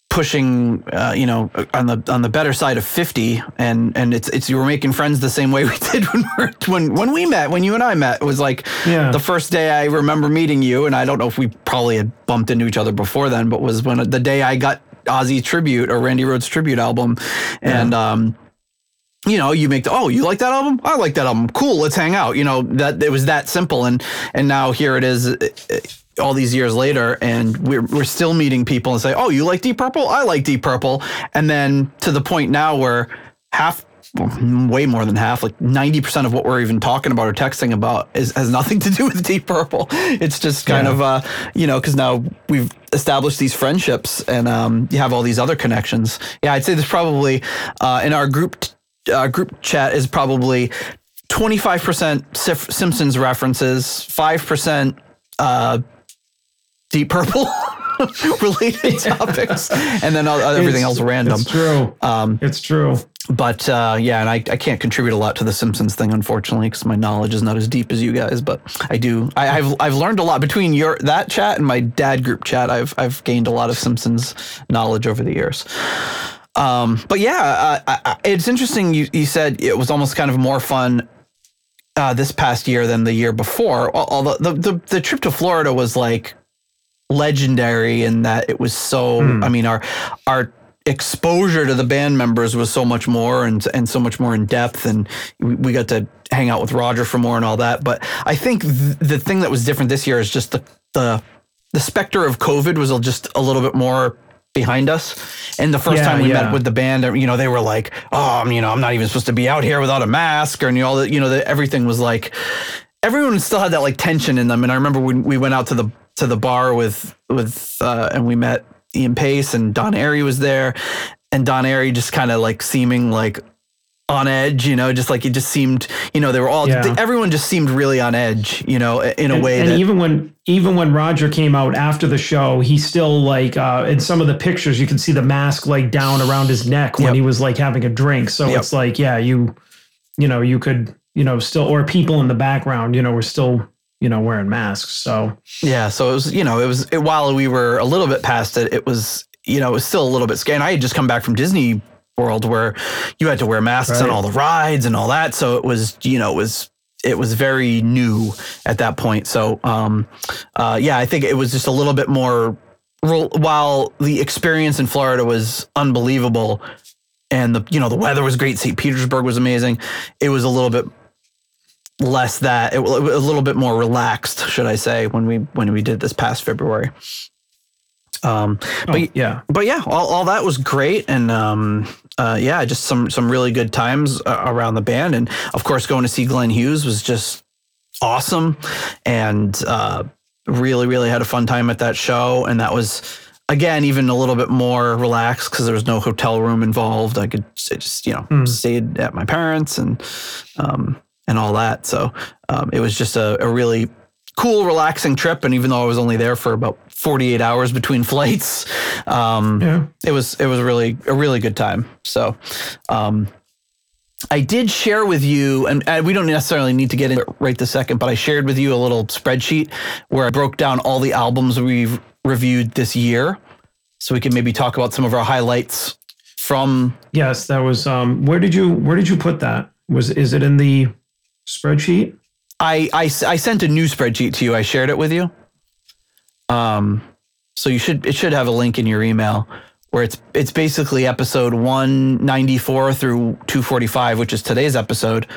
pushing, uh, you know, on the on the better side of fifty, and and it's it's you were making friends the same way we did when we were, when when we met, when you and I met. It was like Yeah. the first day I remember meeting you, and I don't know if we probably had bumped into each other before then, but was when the day I got Ozzy tribute or Randy Rhoads tribute album, and um you know, you make the oh, you like that album? I like that album. Cool, let's hang out. You know that it was that simple, and and now here it is, uh, all these years later, and we're we're still meeting people and say, oh, you like Deep Purple? I like Deep Purple, and then to the point now where half. Way more than half, like ninety percent of what we're even talking about or texting about, is has nothing to do with Deep Purple. It's just kind Yeah. of, uh, you know, because now we've established these friendships and um, you have all these other connections. Yeah, I'd say there's probably uh, in our group uh, group chat is probably 25% Sif- Simpsons references, 5% uh, Deep Purple related topics, and then all- everything It's- else random. It's true. Um, It's true. but uh, yeah, and I, I can't contribute a lot to the Simpsons thing, unfortunately, because my knowledge is not as deep as you guys. But I do. I, I've I've learned a lot between your that chat and my dad group chat. I've I've gained a lot of Simpsons knowledge over the years. Um, but yeah, uh, I, it's interesting. You you said it was almost kind of more fun uh, this past year than the year before. Although the, the the trip to Florida was like legendary in that it was so. I mean, our our exposure to the band members was so much more and and so much more in depth, and we, we got to hang out with Roger for more and all that. But I think th- the thing that was different this year is just the the the specter of COVID was just a little bit more behind us. And the first Yeah, time we yeah. met with the band, you know, they were like, "Oh, I'm, you know, I'm not even supposed to be out here without a mask," and you know, all the, you know, the, everything was like, everyone still had that like tension in them. And I remember when we went out to the to the bar with with uh, and we met Ian Pace and Don Airey was there, and Don Airey just kind of like seeming like on edge, you know, just like it just seemed, you know, they were all Yeah. everyone just seemed really on edge, you know, in a and, way and that even when even when Roger came out after the show, he still like uh, in some of the pictures you can see the mask like down around his neck when Yep. he was like having a drink. So Yep. it's like yeah, you you know you could you know still or people in the background you know were still you know wearing masks. So Yeah, so it was, you know, it was it, while we were a little bit past it, it was, you know, it was still a little bit scary. And I had just come back from Disney World where you had to wear masks on all the rides and all that. So it was, you know, it was it was very new at that point. So um uh yeah, I think it was just a little bit more while the experience in Florida was unbelievable and the you know the weather was great, St. Petersburg was amazing. It was a little bit less that it, was a little bit more relaxed, should I say, when we when we did this past February. Um, but oh, yeah, but yeah, all, all that was great, and um, uh, yeah, just some some really good times uh, around the band, and of course, going to see Glenn Hughes was just awesome, and uh, really really had a fun time at that show, and that was again even a little bit more relaxed because there was no hotel room involved. I could just you know Hmm. stayed at my parents and um, and all that, so um, it was just a, a really cool, relaxing trip. And even though I was only there for about 48 hours between flights, um, yeah. it was it was really a really good time. So, um, I did share with you, and, and we don't necessarily need to get into it right this second, but I shared with you a little spreadsheet where I broke down all the albums we've reviewed this year, so we can maybe talk about some of our highlights from. Yes, that was. Um, where did you where did you put that? Was is it in the spreadsheet? I, I I sent a new spreadsheet to you. I shared it with you. Um, so you should it should have a link in your email where it's it's basically episode 194 through 245, which is today's episode.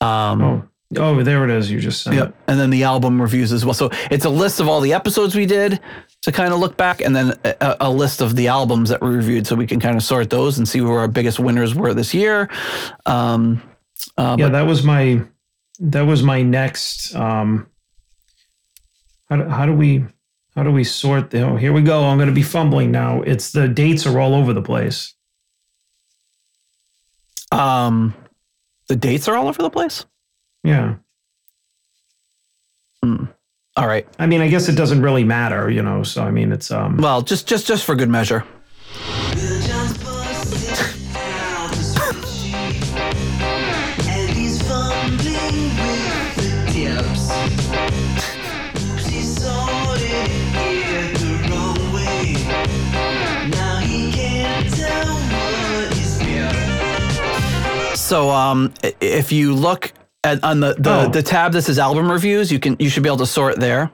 Um, Oh, oh, there it is. You just sent it. Yep. And then the album reviews as well. So it's a list of all the episodes we did to kind of look back, and then a, a list of the albums that we reviewed, so we can kind of sort those and see who our biggest winners were this year. Um, uh, yeah, but that was my that was my next. Um, how do, how do we how do we sort? The, oh, here we go. I'm going to be fumbling now. It's the dates are all over the place. um, the dates are all over the place. Yeah, All right. I mean, I guess it doesn't really matter, you know. So I mean, it's um. Well, just just just for good measure. So, um, if you look at on the the, Oh. the tab that says album reviews, you can you should be able to sort there.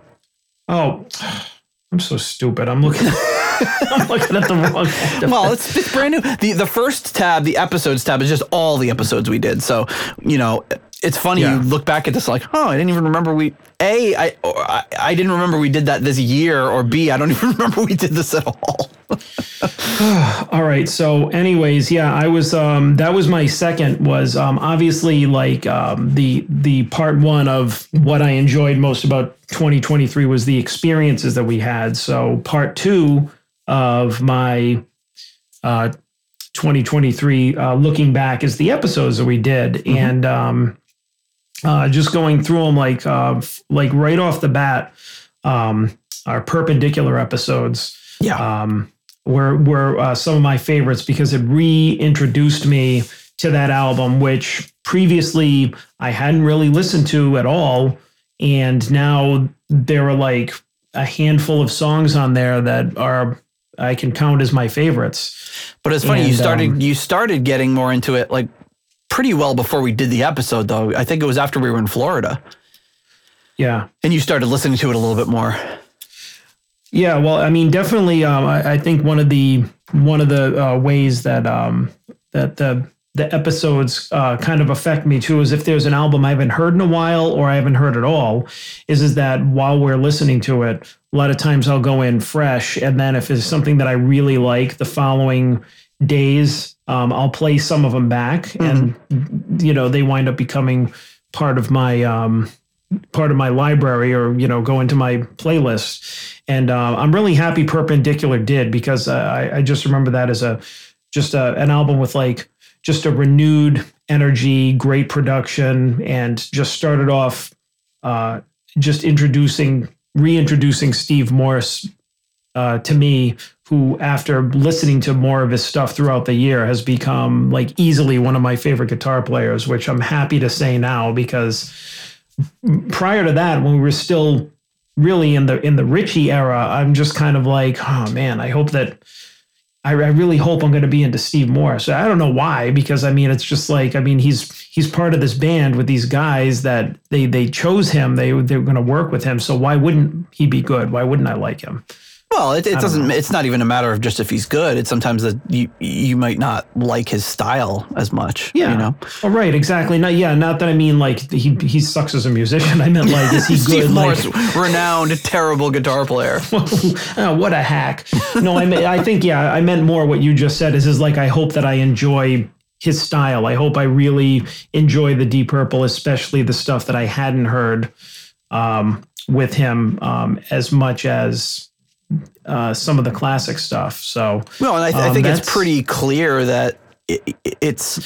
Oh, I'm so stupid. I'm looking. I'm looking at the wrong. Well, it's, it's brand new. The the first tab, the episodes tab, is just all the episodes we did. So you know, it's funny. Yeah. You look back at this like, oh, I didn't even remember we. A, I, or I I didn't remember we did that this year. Or B, I don't even remember we did this at all. All right. So, anyways, yeah, I was. Um, that was my second. Was um, obviously like um, the the part one of what I enjoyed most about 2023 was the experiences that we had. So, part two of my uh, 2023 uh, looking back is the episodes that we did, and um, uh, just going through them like uh, like right off the bat, um, our perpendicular episodes Yeah. um, were were uh, some of my favorites because it reintroduced me to that album, which previously I hadn't really listened to at all, and now there are like a handful of songs on there that are I can count as my favorites. But it's funny you started um, you started getting more into it like pretty well before we did the episode though. I think it was after we were in Florida Yeah. and you started listening to it a little bit more. Yeah, well, I mean, definitely. Um, I, I think one of the one of the uh, ways that um, that the the episodes uh, kind of affect me too is if there's an album I haven't heard in a while or I haven't heard at all, is is that while we're listening to it, a lot of times I'll go in fresh, and then if it's something that I really like, the following days um, I'll play some of them back, and you know they wind up becoming part of my um, part of my library or you know go into my playlist. And uh, I'm really happy Perpendicular did because uh, I, I just remember that as a just a, an album with like just a renewed energy, great production, and just started off uh, just introducing, reintroducing Steve Morse uh, to me, who after listening to more of his stuff throughout the year has become like easily one of my favorite guitar players, which I'm happy to say now because prior to that, when we were still really in the in the Richie era, I'm just kind of like, oh man, I hope that I, I really hope I'm going to be into Steve Morse. I don't know why, because I mean, it's just like I mean, he's he's part of this band with these guys that they they chose him. They they're going to work with him. So why wouldn't he be good? Why wouldn't I like him? Well, it, it doesn't. It's not even a matter of just if he's good. It's sometimes that you you might not like his style as much. Yeah. You know. Oh, right. Exactly. Not yeah. Not that I mean like he he sucks as a musician. I meant like is he Steve good? Morse, Like, renowned terrible guitar player. oh, what a hack. No, I mean, I think yeah. I meant more what you just said. Is is like I hope that I enjoy his style. I hope I really enjoy the Deep Purple, especially the stuff that I hadn't heard um, with him um, as much as uh, some of the classic stuff. So Well, and I, th- I Um, think it's pretty clear that it, it's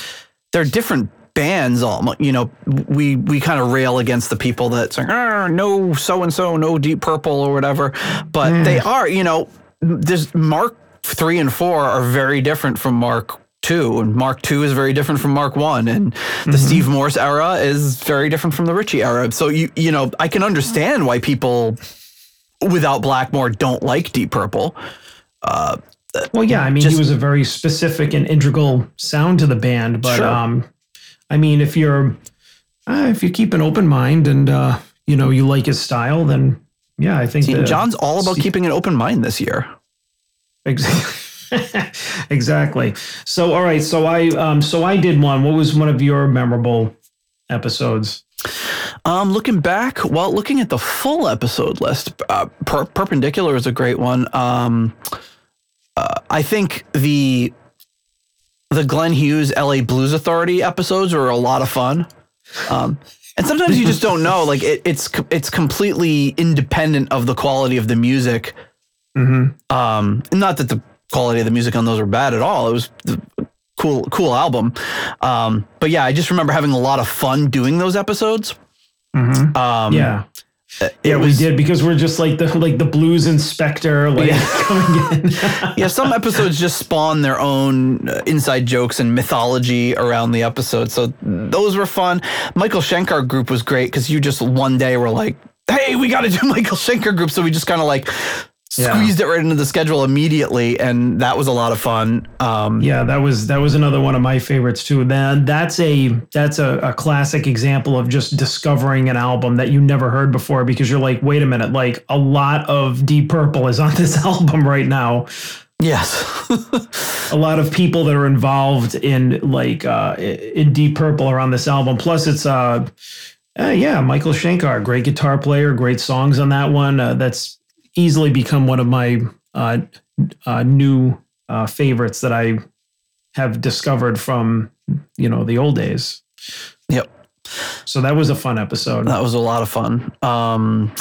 they're different bands. All you know, we we kind of rail against the people that say, "Ah, no, so and so, no Deep Purple or whatever, but they are. You know, there's Mark three and four are very different from Mark. Two and Mark Two is very different from Mark One, and the Steve Morse era is very different from the Richie era. So you you know I can understand why people without Blackmore don't like Deep Purple. Well, yeah, I mean, Just- he was a very specific and integral sound to the band. But Sure. um, I mean, if you're uh, if you keep an open mind and uh, you know you like his style, then yeah, I think See, that- John's all about keeping an open mind this year. Exactly. exactly. So, all right. So I um so I did one. What was one of your memorable episodes? Um, looking back, well, looking at the full episode list, uh, per- Perpendicular is a great one. Um, uh, I think the the Glenn Hughes LA Blues Authority episodes were a lot of fun. Um, and sometimes you just don't know. Like it, it's it's completely independent of the quality of the music. Mm-hmm. Um, not that the quality of the music on those were bad at all. It was the cool, cool album. Um, but yeah, I just remember having a lot of fun doing those episodes. Mm-hmm. Um, yeah. it Yeah, was- we did because we're just like the like the blues inspector, like coming in. yeah, some episodes just spawn their own uh, inside jokes and mythology around the episode. So those were fun. Michael Schenker group was great because you just one day were like, hey, we got to do Michael Schenker group. So we just kind of like Yeah. squeezed it right into the schedule immediately. And that was a lot of fun. Um, Yeah, that was that was another one of my favorites too. Then that's a that's a, a classic example of just discovering an album that you never heard before because you're like, wait a minute, like a lot of Deep Purple is on this album right now. Yes. A lot of people that are involved in like uh in Deep Purple are on this album. Plus it's uh, uh yeah, Michael Schenker, great guitar player, great songs on that one. Uh, that's easily become one of my uh, uh new uh favorites that I have discovered from you know the old days. yep. So that was a fun episode. That was a lot of fun. Um,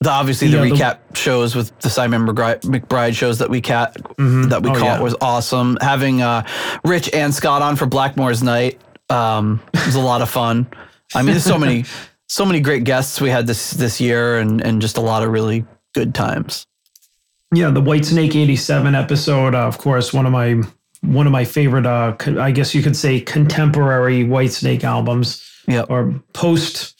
the, obviously, the Yeah, the- recap shows with the Simon McBride, McBride shows that we cat Mhm. that we Oh, caught yeah. was awesome. Having uh, Rich and Scott on for Blackmore's night um, was a lot of fun. I mean, there's so many, so many great guests we had this this year, and and just a lot of really good times. Yeah, the Whitesnake '87 episode, uh, of course, one of my one of my favorite. Uh, co- I guess you could say contemporary Whitesnake albums. Yep. Or post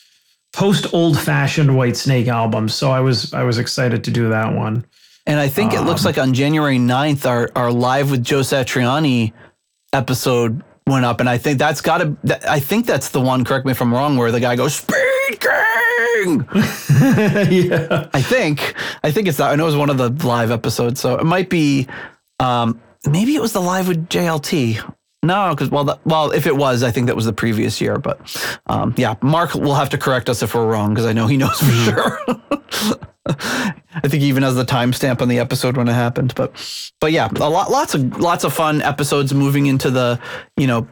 post old fashioned Whitesnake albums. So I was I was excited to do that one. And I think it Um, looks like on January 9th, our our live with Joe Satriani episode went up, and I think that's got to. I think that's the one. Correct me if I'm wrong. Where the guy goes Speed King. yeah. I think. I think it's that. I know it was one of the live episodes, so it might be. Um, maybe it was the live with JLT. No, because well, that, well, if it was, I think that was the previous year. But um, yeah, Mark will have to correct us if we're wrong because I know he knows for sure. I think he even has the timestamp on the episode when it happened. But but yeah, a lot, lots of lots of fun episodes moving into the you know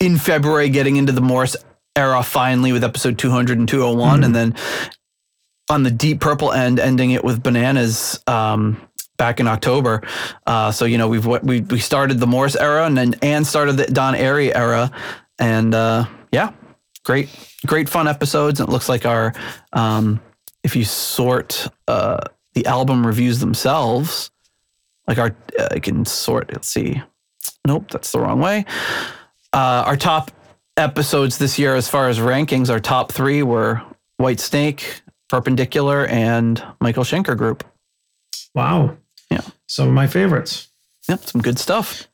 in February, getting into the Morse era finally with episode 200 and 201, and then on the Deep Purple end, ending it with Bananas um, back in October. Uh, so you know we've we we started the Morse era, and then and started the Don Airey era, and uh, yeah, great great fun episodes. And it looks like our um, if you sort uh, the album reviews themselves, like our uh, I can sort. Let's see. Nope, that's the wrong way. Uh, our top episodes this year, as far as rankings, our top three were Whitesnake, Perpendicular, and Michael Schenker Group. Wow. Yeah. Some of my favorites. Yep, some good stuff.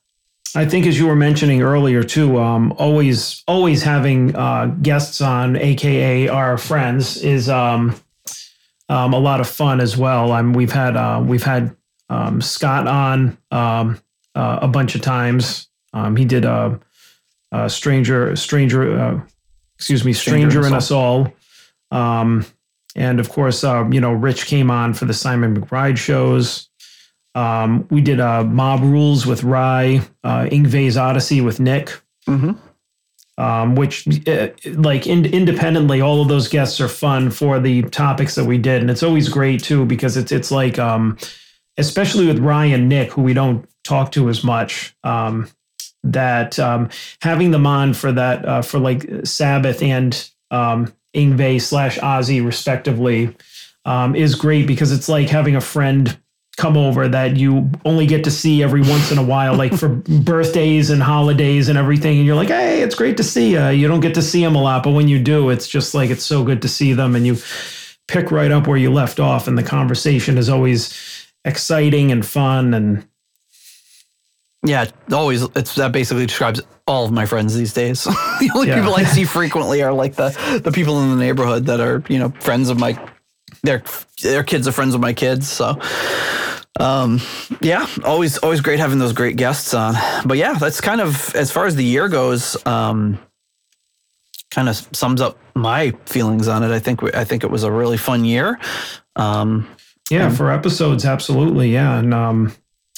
I think, as you were mentioning earlier, too, um, always always having uh, guests on, aka our friends, is um, um, a lot of fun as well. Um, we've had uh, we've had um, Scott on um, uh, a bunch of times. Um, he did a, a stranger stranger uh, excuse me stranger, in us all. Um, and of course, uh, you know, Rich came on for the Simon McBride shows. Um, we did uh, Mob Rules with Rye, uh, Yngwie's Odyssey with Nick, Mm-hmm. um, which, uh, like, in, independently, all of those guests are fun for the topics that we did. And it's always great, too, because it's, it's like, um, especially with Rye and Nick, who we don't talk to as much, um, that um, having them on for that, uh, for like Sabbath and um, Yngwie slash Ozzy, respectively, um, is great because it's like having a friend come over that you only get to see every once in a while, like for birthdays and holidays and everything. And you're like, hey, it's great to see you. You don't get to see them a lot, but when you do, it's just like it's so good to see them. And you pick right up where you left off, and the conversation is always exciting and fun. And Yeah, always. It's that basically describes all of my friends these days. the only Yeah. people I see frequently are like the the people in the neighborhood that are you know friends of my their their kids are friends of my kids. So, um, yeah, always always great having those great guests on. But yeah, that's kind of as far as the year goes. Um, kind of sums up my feelings on it. I think I think it was a really fun year. Um, Yeah, for episodes, absolutely. Yeah, and um,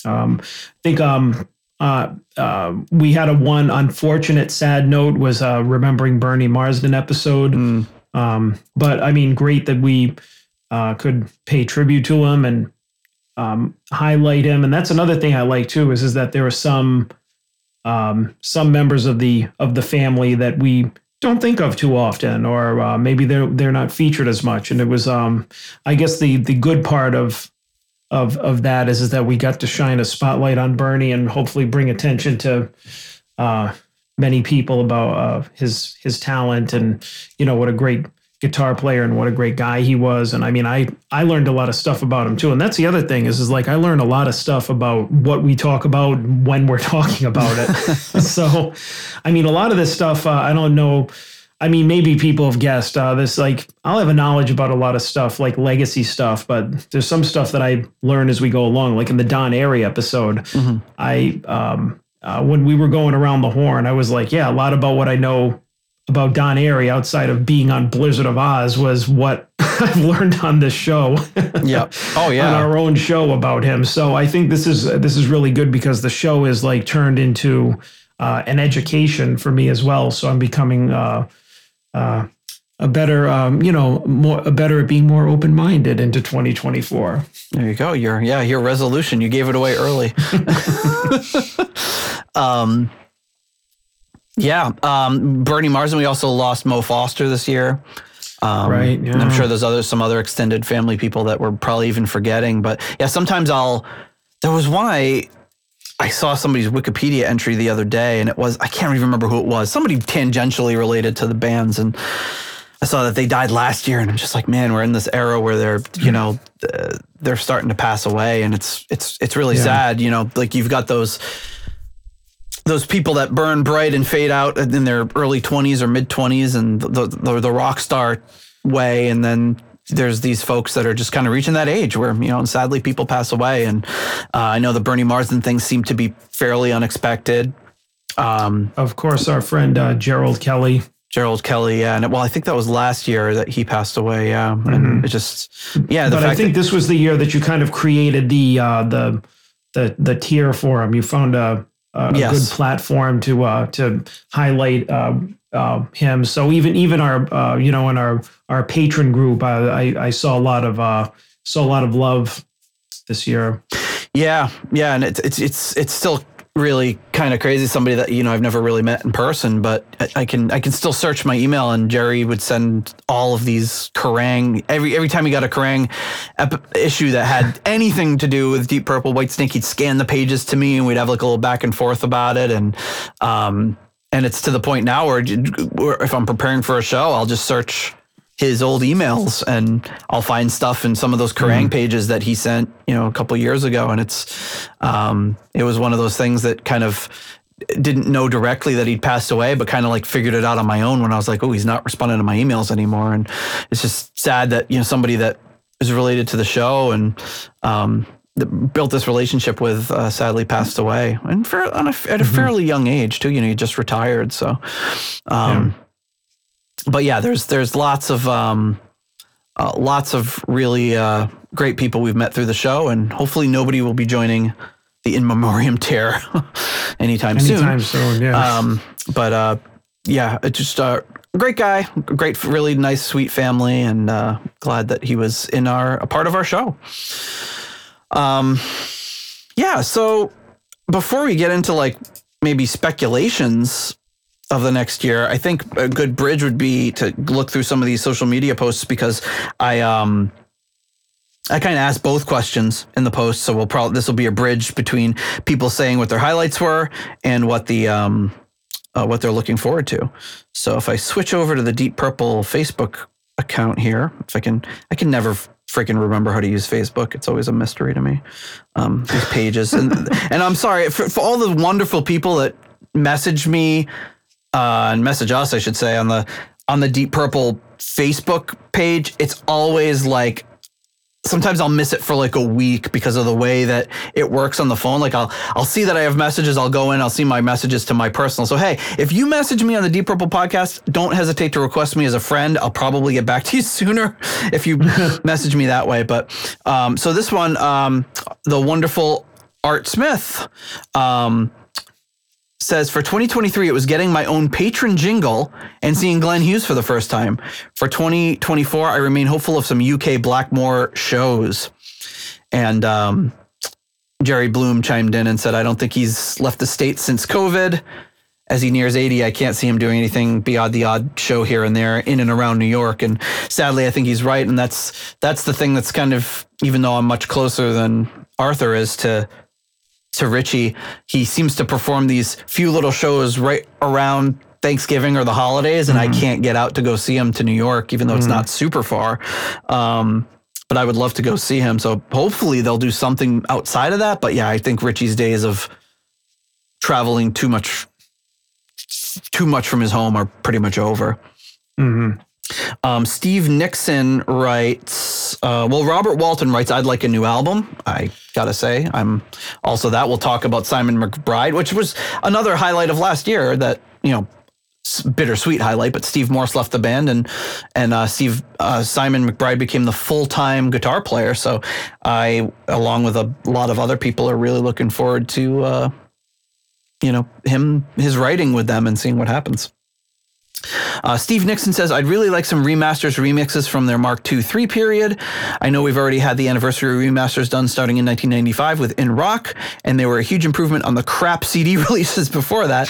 um, I think um, uh, uh, we had a one unfortunate, sad note was uh, remembering Bernie Marsden episode. mm, Um, but I mean, great that we uh, could pay tribute to him and um, highlight him. And that's another thing I like too is is that there are some um, some members of the of the family that we don't think of too often, or uh, maybe they're they're not featured as much. And it was, um, I guess, the the good part of of of that is is that we got to shine a spotlight on Bernie and hopefully bring attention to uh, many people about uh, his his talent and you know what a great guitar player and what a great guy he was. And I mean I I learned a lot of stuff about him too. And that's the other thing is is like I learned a lot of stuff about what we talk about when we're talking about it. So I mean a lot of this stuff uh, I don't know I mean maybe people have guessed uh, this like I'll have a knowledge about a lot of stuff like legacy stuff but there's some stuff that I learn as we go along like in the Don Airey episode mhm. I um uh, when we were going around the horn, I was like, yeah, a lot about what I know about Don Airey outside of being on Blizzard of Ozz was what I've learned on this show. yeah. Oh yeah. on our own show about him. So I think this is this is really good because the show is like turned into uh, an education for me as well. So I'm becoming uh, uh, a better, um, you know, more a better at being more open minded into 2024. There you go. Your yeah, your resolution. You gave it away early. um, yeah. Um, Bernie Marsden. We also lost Mo Foster this year. Um, Right, And I'm sure there's other some other extended family people that we're probably even forgetting. But yeah, sometimes I'll. There was one I. I saw somebody's Wikipedia entry the other day, and it was I can't even remember who it was. Somebody tangentially related to the bands, and I saw that they died last year, and I'm just like, man, we're in this era where they're, you know, uh, they're starting to pass away, and it's it's it's really Yeah. sad. You know, like you've got those those people that burn bright and fade out in their early 20s or mid 20s, and the the, the rock star way, and then there's these folks that are just kind of reaching that age where you know, and sadly, people pass away. And uh, I know the Bernie Marsden things seem to be fairly unexpected. Um, Of course, our friend uh, Gerald Kelly. Gerald Kelly, yeah, and well, I think that was last year that he passed away. Yeah, and it just, yeah, the but I think that, this was the year that you kind of created the uh, the the the tier for him. You found a, a, a Yes. good platform to uh, to highlight uh, uh, him. So even even our uh, you know in our our patron group, I I, I saw a lot of uh, saw a lot of love this year. Yeah, yeah, and it's it's it's it's still really kind of crazy. Somebody that you know I've never really met in person, but I, I can I can still search my email, and Jerry would send all of these Kerrang every every time he got a Kerrang ep- issue that had anything to do with Deep Purple Whitesnake, he'd scan the pages to me, and we'd have like a little back and forth about it, and um and it's to the point now where, where if I'm preparing for a show, I'll just search his old emails and I'll find stuff in some of those Kerrang pages that he sent, you know, a couple years ago. And it's, um, it was one of those things that kind of didn't know directly that he'd passed away, but kind of like figured it out on my own when I was like, oh, he's not responding to my emails anymore. And it's just sad that, you know, somebody that is related to the show and, um, built this relationship with uh, sadly passed away and for, on a, at a fairly young age too, you know, he just retired. So, um, but yeah, there's there's lots of um, uh, lots of really uh, great people we've met through the show, and hopefully nobody will be joining the in memoriam tear anytime, Anytime soon. soon, yeah. Um, but uh, yeah, it's just a great guy, great, really nice, sweet family, and uh, glad that he was in our a part of our show. Um, yeah. So before we get into like maybe speculations of the next year, I think a good bridge would be to look through some of these social media posts because I um I kind of asked both questions in the post, so we'll probably this will be a bridge between people saying what their highlights were and what the um uh, what they're looking forward to. So if I switch over to the Deep Purple Facebook account here, if I can, I can never freaking remember how to use Facebook. It's always a mystery to me. Um, these pages, and and I'm sorry for, for all the wonderful people that message me uh, and message us, I should say, on the on the Deep Purple Facebook page. It's always like sometimes I'll miss it for like a week because of the way that it works on the phone. Like I'll I'll see that I have messages, I'll go in, I'll see my messages to my personal. So hey, if you message me on the Deep Purple podcast, don't hesitate to request me as a friend. I'll probably get back to you sooner if you message me that way. But um, so this one, um, the wonderful Art Smith. Um, says for 2023 it was getting my own patron jingle and seeing Glenn Hughes for the first time. For 2024 I remain hopeful of some UK Blackmore shows. And um, Jerry Bloom chimed in and said I don't think he's left the state since COVID. As he nears 80, I can't see him doing anything beyond the odd show here and there in and around New York. And sadly, I think he's right. And that's that's the thing that's kind of even though I'm much closer than Arthur is to to Richie, he seems to perform these few little shows right around Thanksgiving or the holidays, and I mm-hmm. can't get out to go see him to New York, even though it's mm-hmm. not super far. Um, but I would love to go see him. So hopefully they'll do something outside of that. But yeah, I think Richie's days of traveling too much, too much from his home are pretty much over. Mm-hmm. Um, Steve Nixon writes, uh, well, Robert Walton writes, I'd like a new album. I gotta say, I'm also that. We'll talk about Simon McBride, which was another highlight of last year that, you know, bittersweet highlight, but Steve Morse left the band and, and, uh, Steve, uh, Simon McBride became the full-time guitar player. So I, along with a lot of other people are really looking forward to, uh, you know, him, his writing with them and seeing what happens. Uh, Steve Nixon says, I'd really like some remasters, remixes from their Mark II 3 period. I know we've already had the anniversary remasters done starting in 1995 with In Rock, and they were a huge improvement on the crap CD releases before that.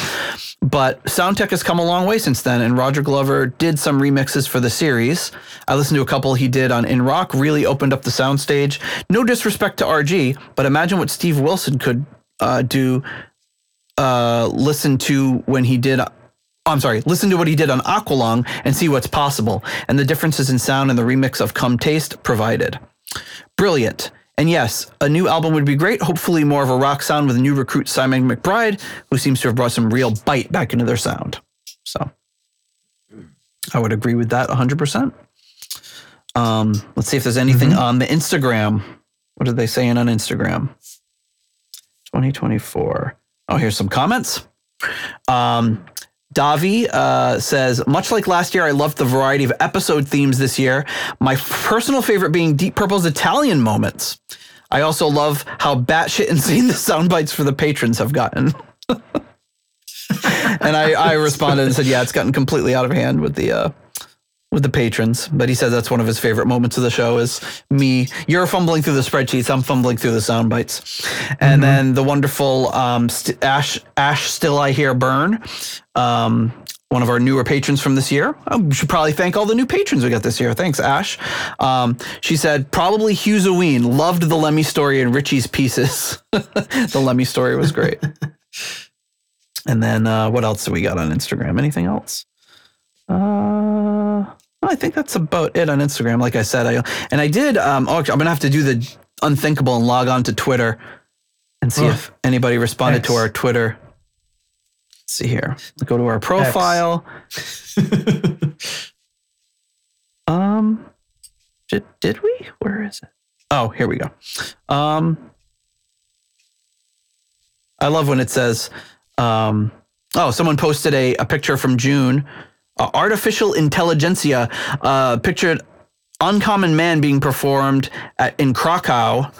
But Soundtech has come a long way since then, and Roger Glover did some remixes for the series. I listened to a couple he did on In Rock, really opened up the soundstage. No disrespect to RG, but imagine what Steve Wilson could uh, do uh, listen to when he did. I'm sorry, listen to what he did on Aqualung and see what's possible, and the differences in sound and the remix of Come Taste provided. Brilliant. And yes, a new album would be great. Hopefully, more of a rock sound with a new recruit Simon McBride, who seems to have brought some real bite back into their sound. So, I would agree with that 100%. Um, let's see if there's anything on the Instagram. What are they saying on Instagram? 2024. Oh, here's some comments. Um, Davi uh, says, much like last year, I loved the variety of episode themes this year. My personal favorite being Deep Purple's Italian moments. I also love how batshit insane the sound bites for the patrons have gotten. and I, I responded and said, yeah, it's gotten completely out of hand with the uh, with the patrons. But he said that's one of his favorite moments of the show is me. You're fumbling through the spreadsheets. I'm fumbling through the sound bites. And then the wonderful um, St- Ash Ash Still I Hear Burn. Um, one of our newer patrons from this year. Oh, we should probably thank all the new patrons we got this year. Thanks, Ash. Um, she said, probably Hughes Oween. Loved the Lemmy story and Richie's pieces. the Lemmy story was great. and then uh, what else do we got on Instagram? Anything else? Uh, I think that's about it on Instagram. Like I said, I and I did. Um, oh, I'm gonna have to do the unthinkable and log on to Twitter and see Ugh. if anybody responded to our Twitter. Let's see here. Go to our profile. Um, did did we? Where is it? Oh, here we go. Um, I love when it says, um, oh, someone posted a, a picture from June. Uh, artificial intelligentsia uh, pictured uncommon man being performed at, in Krakow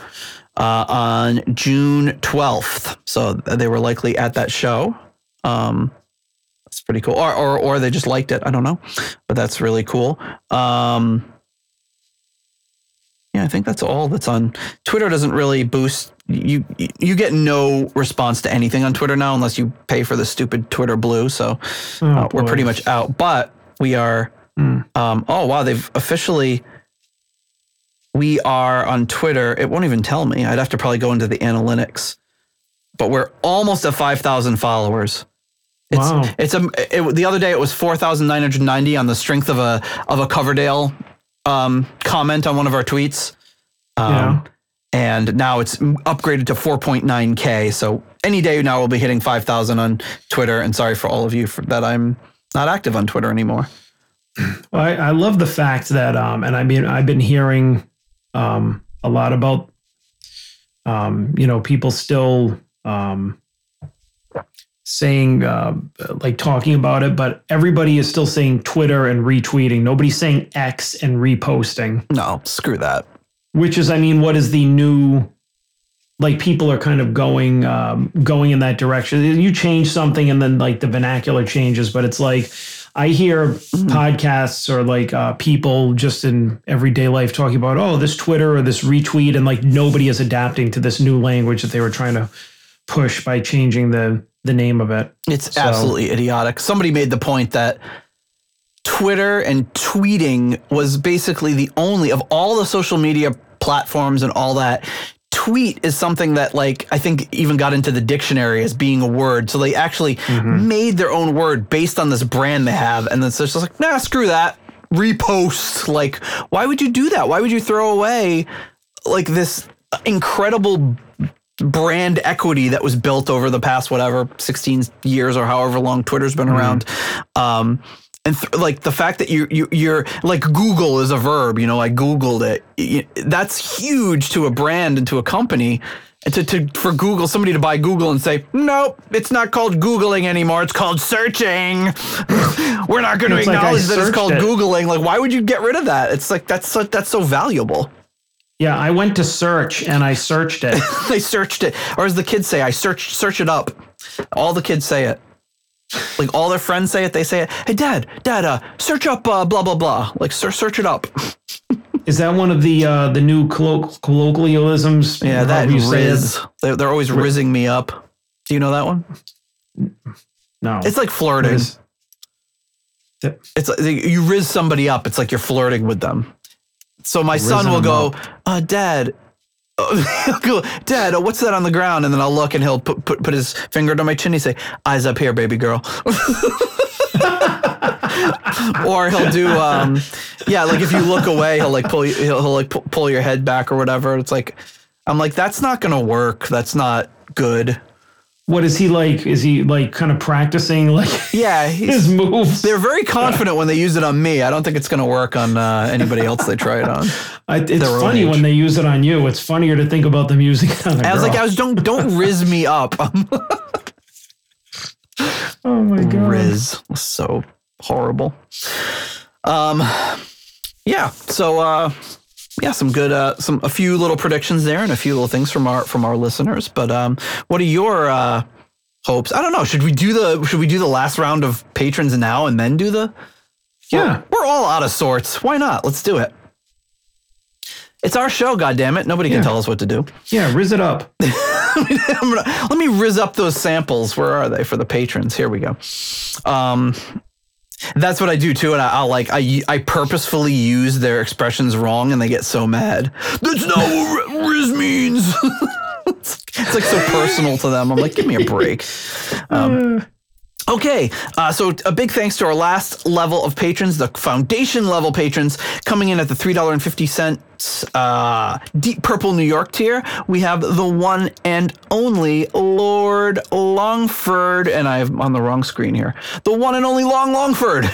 uh, on June 12th. So they were likely at that show. Um, that's pretty cool. Or, or, or they just liked it. I don't know, but that's really cool. Um, yeah, I think that's all that's on Twitter. Doesn't really boost you. You get no response to anything on Twitter now unless you pay for the stupid Twitter Blue. So Oh, uh, we're pretty much out. But we are. Hmm. Um, oh wow, they've officially. We are on Twitter. It won't even tell me. I'd have to probably go into the analytics. But we're almost at five thousand followers. It's, Wow. It's a. It, the other day it was four thousand nine hundred ninety on the strength of a of a Coverdale um, comment on one of our tweets. Um, Yeah. And now it's upgraded to 4.9k. So any day now we'll be hitting 5,000 on Twitter. And sorry for all of you for that I'm not active on Twitter anymore. Well, I, I love the fact that, um, and I mean, I've been hearing um, a lot about, um, you know, people still um, saying, uh, like talking about it, but everybody is still saying Twitter and retweeting. Nobody's saying X and reposting, No, screw that. which is, I mean, what is the new? Like people are kind of going um, going in that direction. You change something, and then like the vernacular changes, but it's like I hear podcasts or like uh, people just in everyday life talking about, oh, this Twitter or this retweet, and like nobody is adapting to this new language that they were trying to push by changing the the name of it. It's So- absolutely idiotic. Somebody made the point that Twitter and tweeting was basically the only of all the social media platforms and all that. Tweet is something that, like, I think even got into the dictionary as being a word. So they actually mm-hmm. made their own word based on this brand they have. And then so it's just like, nah, screw that. Repost. Like, why would you do that? Why would you throw away like this incredible brand equity that was built over the past whatever 16 years or however long Twitter's been around. Um, and th- like the fact that you you you're like Google is a verb, you know, I googled it. That's huge to a brand and to a company. And to, to for Google somebody to buy Google and say, "Nope, it's not called googling anymore. It's called searching." We're not going to It's like acknowledge that it's called it. googling. Like why would you get rid of that? It's like that's so, that's so valuable. Yeah, I went to search and I searched it. they searched it, or as the kids say, I search search it up. All the kids say it. Like all their friends say it, they say it. Hey, Dad, Dad, uh, search up uh, blah blah blah. Like search search it up. Is that one of the uh, the new colloq- colloquialisms? Yeah, that riz. They're, they're always rizzing me up. Do you know that one? No, It's like flirting. Riz. It's like you riz somebody up. It's like you're flirting with them. So my son will go, uh, Dad. Dad, what's that on the ground? And then I'll look and he'll put, put, put his finger to my chin. He say, Eyes up here, baby girl. or he'll do, um, yeah, like if you look away, he'll like pull you, he'll, he'll like pull your head back or whatever. It's like, I'm like, that's not gonna work. That's not good. What is he like? Is he like kind of practicing like Yeah, his moves? they're very confident when they use it on me. I don't think it's gonna work on uh, anybody else they try it on. I, it's funny when they use it on you. It's funnier to think about them using it on I was like, girl. I was don't don't riz me up. oh my god. riz was so horrible. Um, yeah. So uh, yeah, some good uh, some a few little predictions there and a few little things from our from our listeners. But um, what are your uh, hopes. I don't know. Should we do the should we do the last round of patrons now and then do the Yeah. We're all out of sorts. Why not? Let's do it. It's our show, goddammit. Nobody can tell us what to do. Yeah. Riz it up. I'm gonna, let me riz up those samples. Where are they for the patrons? Here we go. Um, that's what I do too, and I, I'll like I I purposefully use their expressions wrong, and they get so mad. That's not what ri- riz means. it's, it's like so personal to them. I'm like, give me a break. Um, Okay, uh, so a big thanks to our last level of patrons, the foundation level patrons, coming in at the three dollar and fifty cents uh, Deep Purple New York tier. We have the one and only Lord Longford, and I'm on the wrong screen here. The one and only Long Longford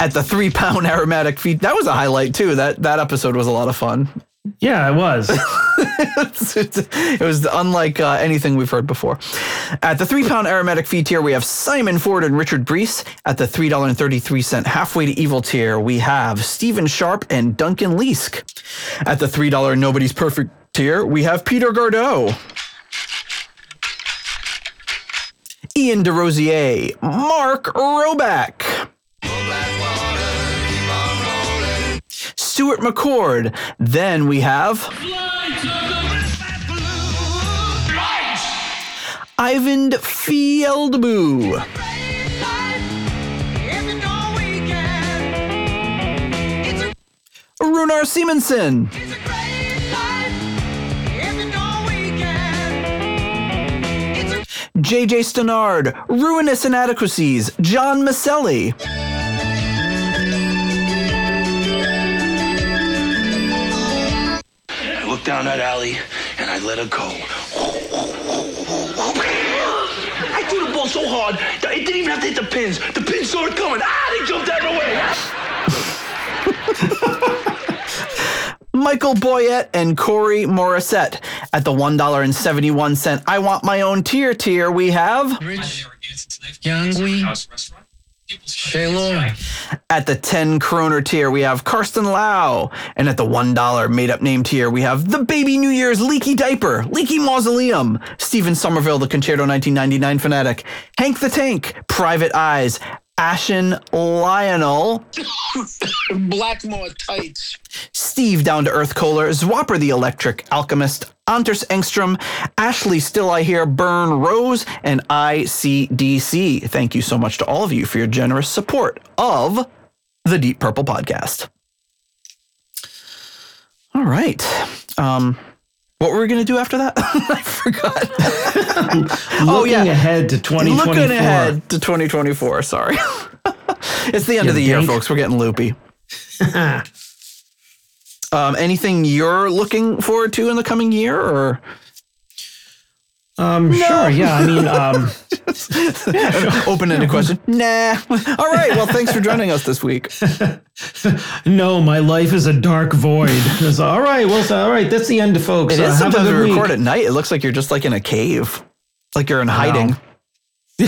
at the three pound aromatic feed. That was a highlight too. That that episode was a lot of fun. Yeah, it was. it was unlike uh, anything we've heard before. At the three pound aromatic fee tier, we have Simon Ford and Richard Brees. At the $3.33 halfway to evil tier, we have Stephen Sharp and Duncan Leask. At the $3 nobody's perfect tier, we have Peter Gardeau. Ian DeRosier, Mark Roback, Stuart McCord. Then we have Ivan Fieldboo. Runar Simonson. JJ Stannard, Ruinous Inadequacies, John Maselli. I looked down that alley and I let her go. I threw the ball so hard that it didn't even have to hit the pins. The pins saw it coming. Ah, they jumped out of the way. Michael Boyette and Corey Morissette. At the $1.71 I Want My Own tier tier, we have Rich, Yngwie, At the 10 kroner tier, we have Karsten Lau. And at the $1 made up name tier, we have the Baby New Year's Leaky Diaper, Leaky Mausoleum, Stephen Somerville, the Concerto 1999 fanatic, Hank the Tank, Private Eyes, Ashen Lionel, Blackmore tights. Steve Down to Earth Kohler, Zwapper the Electric Alchemist, Anders Engstrom, Ashley Still I Hear, Burn Rose, and ICDC. Thank you so much to all of you for your generous support of the Deep Purple Podcast. All right. Um, what were we going to do after that? I forgot. oh, Looking yeah. ahead to 2024. Looking ahead to 2024. Sorry. it's the end of the year, folks. We're getting loopy. Um, anything you're looking forward to in the coming year, or Um, sure. Yeah. I mean, um, open-ended question? Nah. All right. Well, thanks for joining us this week. no, my life is a dark void. It's, all right. Well, so, all right. That's the end, of folks. It Uh, is sometimes we good record week. at night. It looks like you're just like in a cave, like you're in hiding,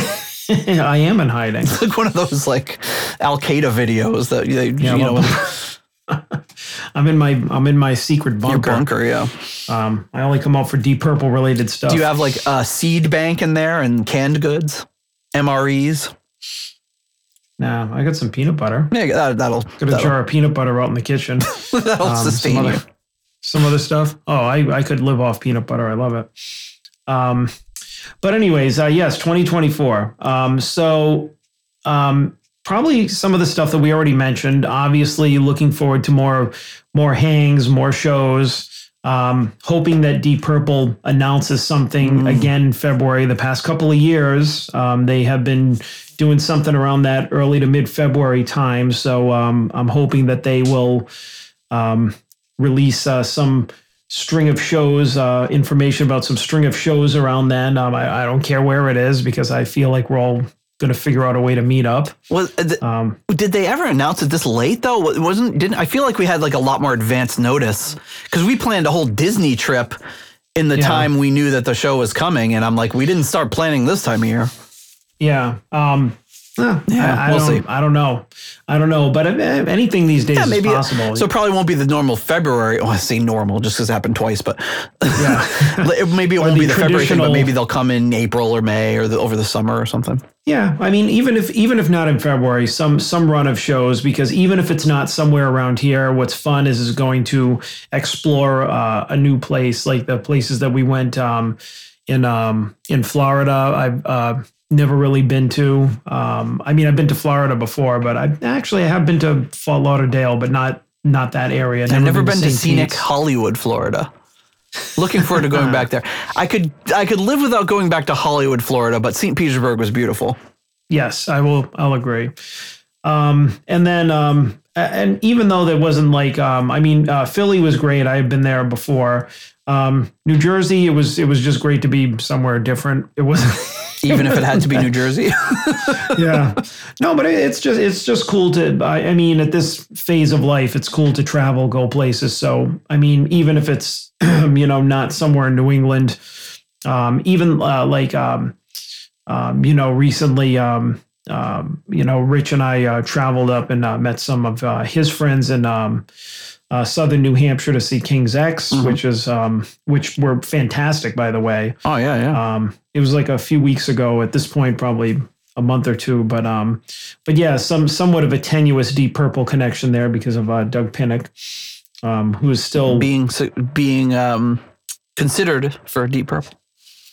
I am in hiding. It's like one of those like Al Qaeda videos that they, Yeah, you know, well, in I'm in my I'm in my secret your bunker. bunker. Yeah. Um, I only come out for deep purple related stuff. Do you have like a seed bank in there and canned goods, MREs? Nah, I got some peanut butter. Yeah, that, that'll Got a jar of peanut butter out in the kitchen. that'll Um, sustain some you. other, some other stuff. Oh, I, I could live off peanut butter. I love it. Um, but anyways, uh, yes, 2024. Um, so um, probably some of the stuff that we already mentioned. Obviously, looking forward to more more hangs, more shows. Um, hoping that Deep Purple announces something again in February. The past couple of years, um, they have been doing something around that early to mid February time. So um, I'm hoping that they will um, release uh, some string of shows, uh, information about some string of shows around then. Um, I, I don't care where it is because I feel like we're all going to figure out a way to meet up. Was uh, th- Um, did they ever announce it this late though? Wasn't didn't I feel like we had like a lot more advance notice because we planned a whole Disney trip in the Yeah. time we knew that the show was coming, and I'm like, we didn't start planning this time of year. yeah. Um, Eh, Yeah, I, I we'll don't, see. I don't know. I don't know. But eh, anything these days Yeah, maybe. is it- possible. so it probably won't be the normal February. Oh, I say normal just because it happened twice, but Yeah. maybe it won't the be the February thing, but maybe they'll come in April or May or the, over the summer or something. Yeah, I mean, even if even if not in February, some some run of shows because even if it's not somewhere around here, what's fun is is going to explore uh, a new place, like the places that we went um, in um, in Florida. I've uh, never really been to. Um, I mean, I've been to Florida before, but I actually I have been to Fort Lauderdale, but not not that area. I've never been to St. scenic Pete's. Hollywood, Florida. Looking forward to going back there. I could I could live without going back to Hollywood, Florida, but St. Petersburg was beautiful. Yes, I will. I'll agree. Um, and then, um, and even though there wasn't like, um, I mean, uh, Philly was great. I had been there before. Um, New Jersey, it was it was just great to be somewhere different. It was, Even if it had to be New Jersey. yeah, no, but it's just it's just cool to. I, I mean, at this phase of life, it's cool to travel, go places. So, I mean, even if it's you know not somewhere in New England, um, even uh, like um, um, you know, recently, um, um, you know, Rich and I uh, traveled up and uh, met some of uh, his friends in um, uh, southern New Hampshire to see King's X, which is um, which were fantastic, by the way. oh yeah, yeah. Um, it was like a few weeks ago. At this point, probably a month or two, but um, but yeah, some somewhat of a tenuous Deep Purple connection there because of uh, Doug Pinnick, um, who is still being being um, considered for Deep Purple.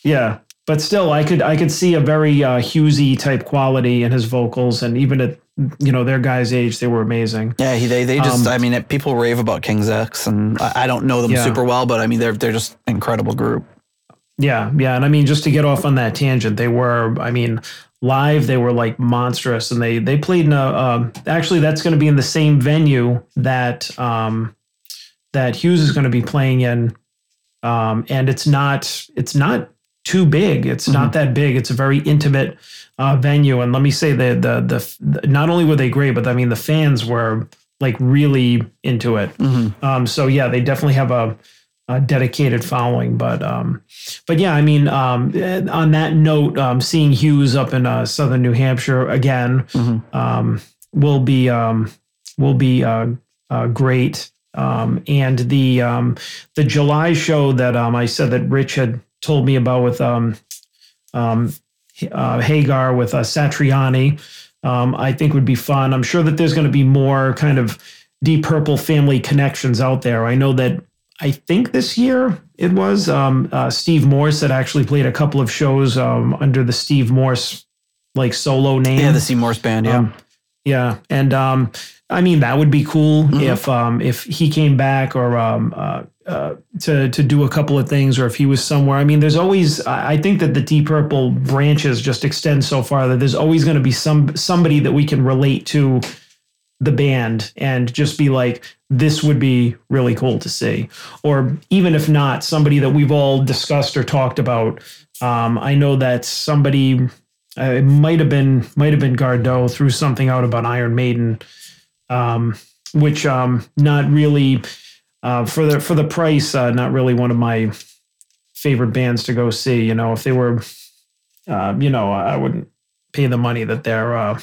Yeah, but still, I could I could see a very uh, Hughesy type quality in his vocals, and even at you know their guy's age, they were amazing. Yeah, he, they they just Um, I mean it, people rave about King's X, and I, I don't know them Yeah. super well, but I mean they're they're just incredible group. Yeah, yeah, and I mean just to get off on that tangent, they were I mean live they were like monstrous, and they they played in a um, actually that's going to be in the same venue that um, that Hughes is going to be playing in, um, and it's not it's not too big. It's not that big. It's a very intimate uh, venue, and let me say the, the the the not only were they great, but I mean the fans were like really into it. Um, so yeah, they definitely have a, a dedicated following. But um, but yeah, I mean, um, eh, on that note, um, seeing Hughes up in uh, southern New Hampshire again um, will be um, will be uh, uh, great. Um, and the um, the July show that um, I said that Rich had told me about with um, um, uh, Hagar with uh, Satriani, um, I think would be fun. I'm sure that there's going to be more kind of Deep Purple family connections out there. I know that I think this year it was um, uh, Steve Morse that actually played a couple of shows um, under the Steve Morse like solo name. Yeah, the Seymour's band. Yeah, Um, yeah, and um, I mean that would be cool if um, if he came back or um, uh, uh, to to do a couple of things, or if he was somewhere. I mean, there's always. I think that the Deep Purple branches just extend so far that there's always going to be some somebody that we can relate to the band and just be like, this would be really cool to see. Or even if not, somebody that we've all discussed or talked about. Um, I know that somebody uh, it might have been might have been Gardeau threw something out about Iron Maiden, um, which um, not really uh, for the for the price, uh, not really one of my favorite bands to go see. You know, if they were, uh, you know, I wouldn't pay the money that they're. Uh,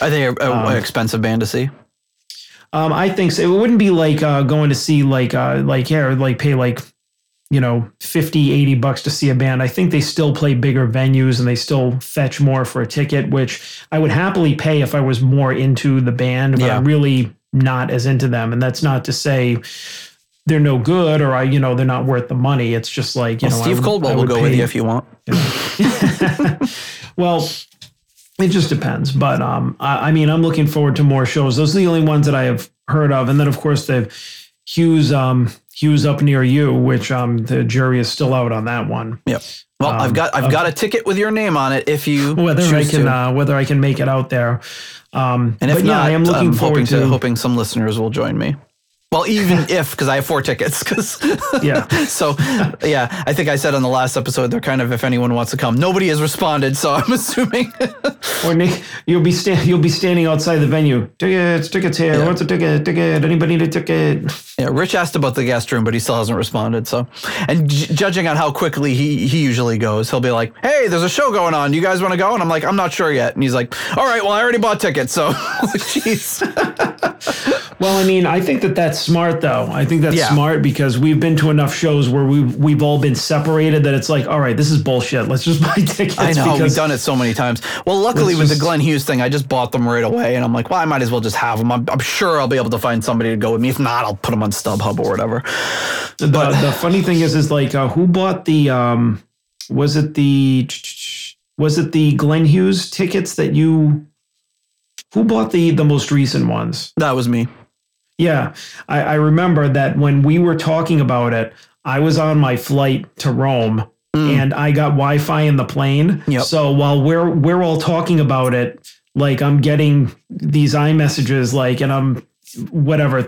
are they a, a- Um, an expensive band to see? um, I think so. It wouldn't be like uh, going to see like uh, like here like pay like you know 50 80 bucks to see a band i think they still play bigger venues and they still fetch more for a ticket which i would happily pay if i was more into the band but Yeah. i'm really not as into them and that's not to say they're no good or i you know they're not worth the money it's just like you Well, know Steve would- Coldwell will would go with pay- you if you want. well, it just depends. But um, I, I mean, I'm looking forward to more shows. Those are the only ones that I have heard of, and then of course the Hughes um Hughes up near you, which um the jury is still out on that one. Yep. Well, I've Um, got I've got a ticket with your name on it if you Whether I can to. uh, whether I can make it out there. Um, and if but yeah, not, I am looking I'm forward hoping to. to hoping some listeners will join me. Well, even if, because I have four tickets. Because Yeah. so, yeah, I think I said on the last episode they're kind of if anyone wants to come. Nobody has responded, so I'm assuming. Or Nick, you'll be sta- you'll be standing outside the venue. Tickets, tickets here. Yeah. What's a ticket? Ticket. Anybody need a ticket? yeah, Rich asked about the guest room, but he still hasn't responded. So, and j- judging on how quickly he he usually goes, he'll be like, "Hey, there's a show going on. You guys want to go?" And I'm like, "I'm not sure yet." And he's like, "All right, well, I already bought tickets." So, jeez. Well, I mean, I think that that's smart, though. I think that's Yeah. smart because we've been to enough shows where we've we've all been separated that it's like, all right, this is bullshit. Let's just buy tickets. I know we've done it so many times. Well, luckily with just- the Glenn Hughes thing, I just bought them right away, and I'm like, well, I might as well just have them. I'm, I'm sure I'll be able to find somebody to go with me. If not, I'll put them on StubHub or whatever. the, the funny thing is, is like, uh, who bought the? Um, was it the? Was it the Glenn Hughes tickets that you? Who bought the the most recent ones? That was me. Yeah, I, I remember that when we were talking about it, I was on my flight to Rome mm. and I got Wi-Fi in the plane. Yep. So while we're we're all talking about it, like I'm getting these iMessages, like, and I'm whatever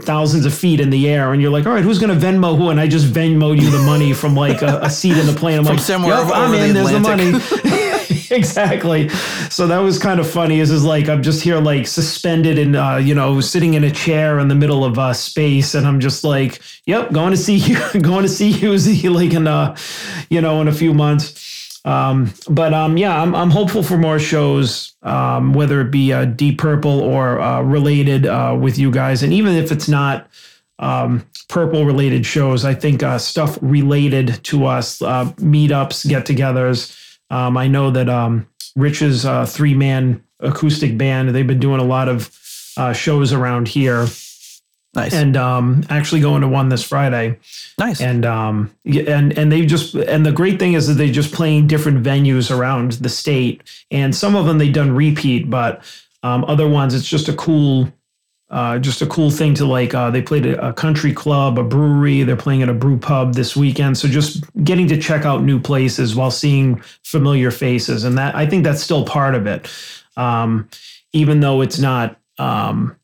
thousands of feet in the air, and you're like, all right, who's gonna Venmo who? And I just Venmoed you the money from like a, a seat in the plane. I'm From like, somewhere "Yep, over I'm the in. There's the money. Atlantic." exactly. So that was kind of funny. Is is like I'm just here like suspended and uh, you know sitting in a chair in the middle of uh, space, and I'm just like, yep, going to see you, going to see you, like in uh, you know, in a few months. Um, but um, yeah, I'm I'm hopeful for more shows, um, whether it be uh, Deep Purple or uh, related uh, with you guys, and even if it's not um, purple related shows. I think uh, stuff related to us, uh, meetups, get togethers. Um, I know that um, Rich's uh, three man acoustic band, they've been doing a lot of uh, shows around here Nice, and um, actually going to one this Friday. nice. And um, and and they just and the great thing is that they're just playing different venues around the state, and some of them they've done repeat, but um, other ones it's just a cool, uh, just a cool thing to like. Uh, they played at a country club, a brewery. They're playing at a brew pub this weekend, so just getting to check out new places while seeing familiar faces, and that I think that's still part of it, um, even though it's not. Um,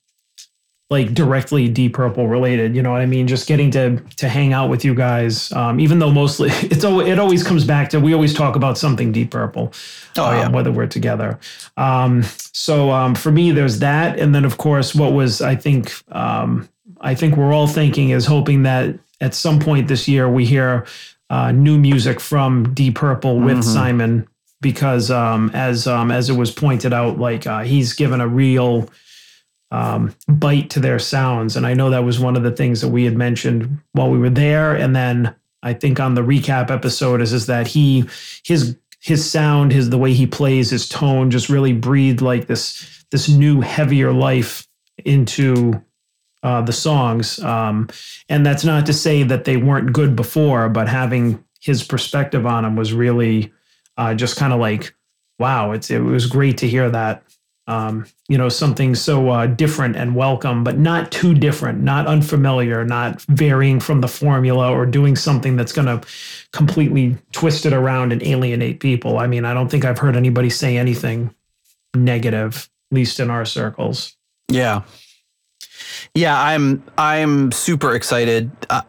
like directly Deep Purple related. You know what I mean? Just getting to to hang out with you guys, um, even though mostly it's al- it always comes back to we always talk about something Deep Purple. Oh, um, yeah. whether we're together. Um, so um, for me, there's that, and then of course, what was I think um, I think we're all thinking is hoping that at some point this year we hear uh, new music from Deep Purple with Mm-hmm. Simon. Because um, as um, as it was pointed out, like uh, he's given a real um, bite to their sounds. And I know that was one of the things that we had mentioned while we were there. And then I think on the recap episode is is that he his his sound, his the way he plays, his tone just really breathed like this this new heavier life into uh, the songs. Um, and that's not to say that they weren't good before, but having his perspective on them was really uh, just kind of like, wow, it's it was great to hear that um, you know, something so uh, different and welcome, but not too different, not unfamiliar, not varying from the formula or doing something that's going to completely twist it around and alienate people. I mean, I don't think I've heard anybody say anything negative, at least in our circles. Yeah. Yeah, I'm I'm super excited. Uh,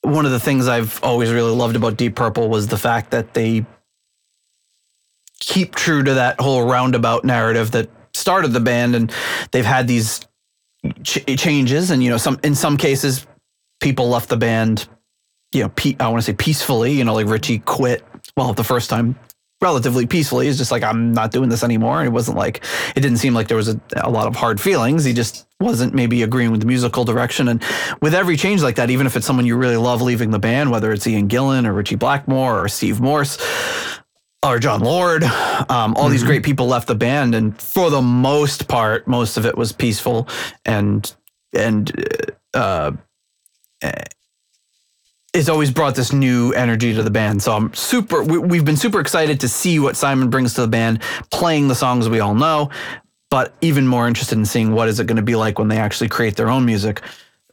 one of the things I've always really loved about Deep Purple was the fact that they keep true to that whole roundabout narrative that started the band and they've had these ch- changes and you know some in some cases people left the band you know pe- I want to say peacefully, you know like Ritchie quit well the first time relatively peacefully. He's just like, I'm not doing this anymore. And it wasn't like, it didn't seem like there was a, a lot of hard feelings. He just wasn't maybe agreeing with the musical direction. And with every change like that, even if it's someone you really love leaving the band, whether it's Ian Gillan or Ritchie Blackmore or Steve Morse or Jon Lord, um, all these great people left the band. And for the most part, most of it was peaceful and, and, uh, it's always brought this new energy to the band. So I'm super, we, we've been super excited to see what Simon brings to the band, playing the songs we all know, but even more interested in seeing what is it going to be like when they actually create their own music.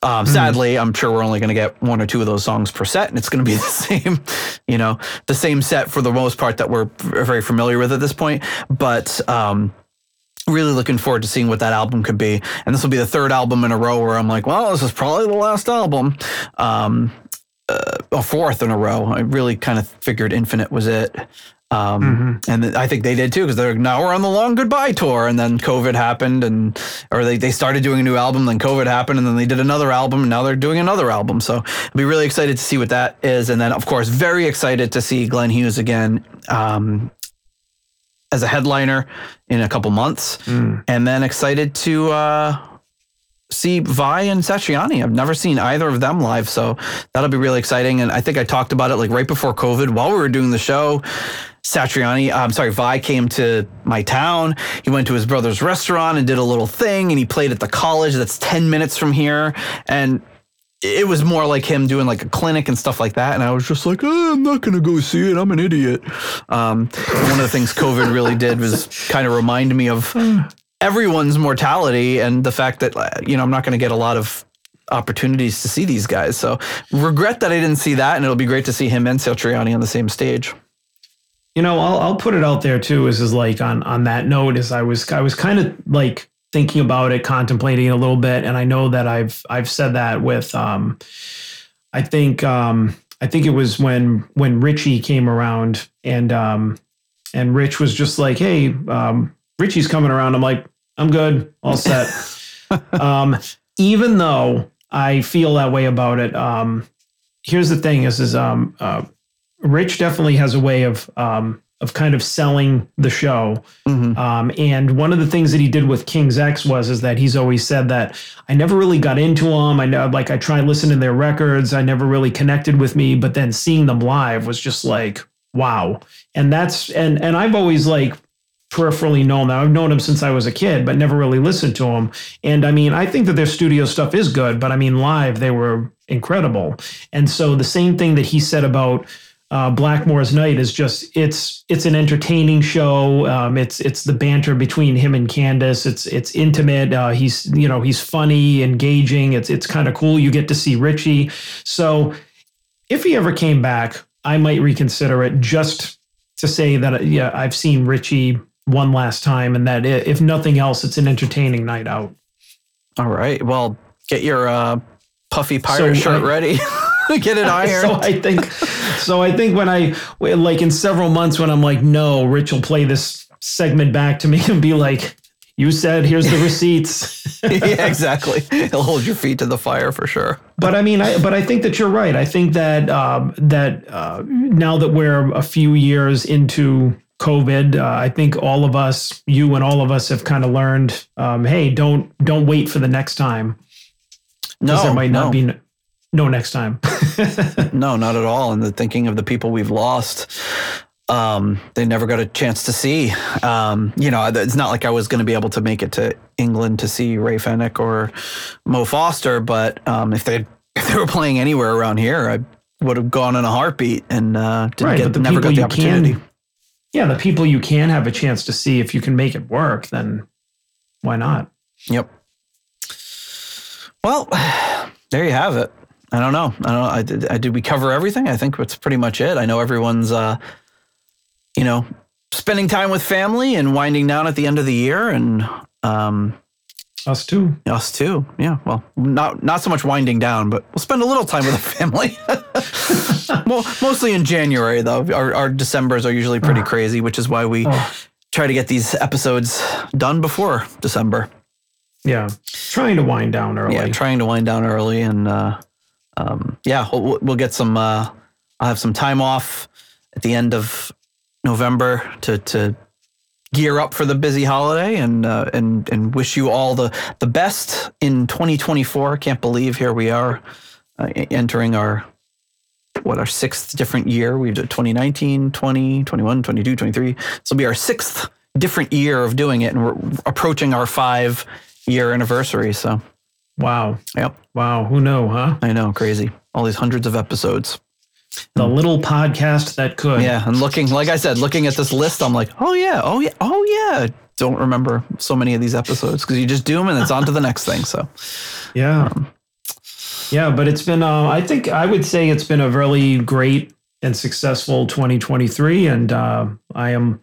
Um, Sadly, I'm sure we're only going to get one or two of those songs per set, and it's going to be the same, you know, the same set for the most part that we're very familiar with at this point. But um, really looking forward to seeing what that album could be. And this will be the third album in a row where I'm like, well, this is probably the last album. Um, uh, a fourth in a row. I really kind of figured Infinite was it. Um, And th- I think they did too because they're now we're on the long goodbye tour, and then COVID happened, and or they, they started doing a new album, then COVID happened, and then they did another album, and now they're doing another album. So I'll be really excited to see what that is, and then of course very excited to see Glenn Hughes again. Um, as a headliner in a couple months, and then excited to uh, see Vai and Satriani. I've never seen either of them live, so that'll be really exciting. And I think I talked about it like right before COVID while we were doing the show. Satriani, I'm sorry, Vai came to my town. He went to his brother's restaurant and did a little thing, and he played at the college that's 10 minutes from here. And it was more like him doing like a clinic and stuff like that. And I was just like, oh, I'm not going to go see it. I'm an idiot. Um, one of the things COVID really did was kind of remind me of everyone's mortality and the fact that, uh, you know, I'm not going to get a lot of opportunities to see these guys. So regret that I didn't see that. And it'll be great to see him and Satriani on the same stage. You know, I'll I'll put it out there too. Is is like on on that note, is I was I was kind of like thinking about it, contemplating it a little bit, and I know that I've I've said that with um, I think um, I think it was when when Ritchie came around and um, and Rich was just like, hey, um, Ritchie's coming around. I'm like, I'm good, all set. um, even though I feel that way about it, um, here's the thing: is is um, uh, Rich definitely has a way of um, of kind of selling the show. Um, and one of the things that he did with King's X was is that he's always said that I never really got into them. I know, like I tried listening to their records, I never really connected with me, but then seeing them live was just like wow. And that's and and I've always like peripherally known that. I've known him since I was a kid, but never really listened to him. And I mean, I think that their studio stuff is good, but I mean, live they were incredible. And so the same thing that he said about uh, Blackmore's Night is just it's it's an entertaining show. Um, it's it's the banter between him and Candice. It's it's intimate. Uh, he's you know he's funny, engaging. It's it's kind of cool. You get to see Ritchie. So if he ever came back, I might reconsider it just to say that yeah I've seen Ritchie one last time, and that if nothing else, it's an entertaining night out. All right. Well, get your uh, puffy pirate So shirt I- ready. get it ironed. So I think, so I think when I like in several months when I'm like, no, Rich will play this segment back to me and be like, you said here's the receipts. yeah, exactly. He'll hold your feet to the fire for sure. but I mean, I but I think that you're right. I think that um, that uh, now that we're a few years into COVID, uh, I think all of us, you and all of us, have kind of learned. Um, hey, don't don't wait for the next time because No, there might no, not be no, next time. no, not at all. And the thinking of the people we've lost, um, they never got a chance to see. Um, you know, it's not like I was going to be able to make it to England to see Ray Fenwick or Mo Foster, but um, if they if they were playing anywhere around here, I would have gone in a heartbeat and uh, didn't Right, get but the never got the opportunity. can, yeah, the people you can have a chance to see if you can make it work, then why not? Yep. Well, there you have it. I don't know. I don't know. I did, I, did we cover everything? I think that's pretty much it. I know everyone's, uh, you know, spending time with family and winding down at the end of the year, and um, Us too. us too. Yeah. Well, not not so much winding down, but we'll spend a little time with the family. well, mostly in January, though. Our, our December's are usually pretty crazy, which is why we Oh. try to get these episodes done before December. Yeah, trying to wind down early. yeah, trying to wind down early, and uh, um, yeah, we'll, we'll get some. Uh, I'll have some time off at the end of November to to gear up for the busy holiday, and uh, and and wish you all the the best in 2024. Can't believe here we are uh, entering our what our sixth different year. We've done 2019, 20, 21, 22, 23. This will be our sixth different year of doing it, and we're approaching our five year anniversary. So. Wow. Yep. Wow. Who knew, huh? I know, crazy. All these hundreds of episodes. The little podcast that could. Yeah, and looking, like I said, looking at this list, I'm like, oh yeah, oh yeah, oh yeah. Don't remember so many of these episodes because you just do them and it's on to the next thing. So Yeah. yeah, but it's been, uh, I think I would say it's been a really great and successful 2023. And uh, I am,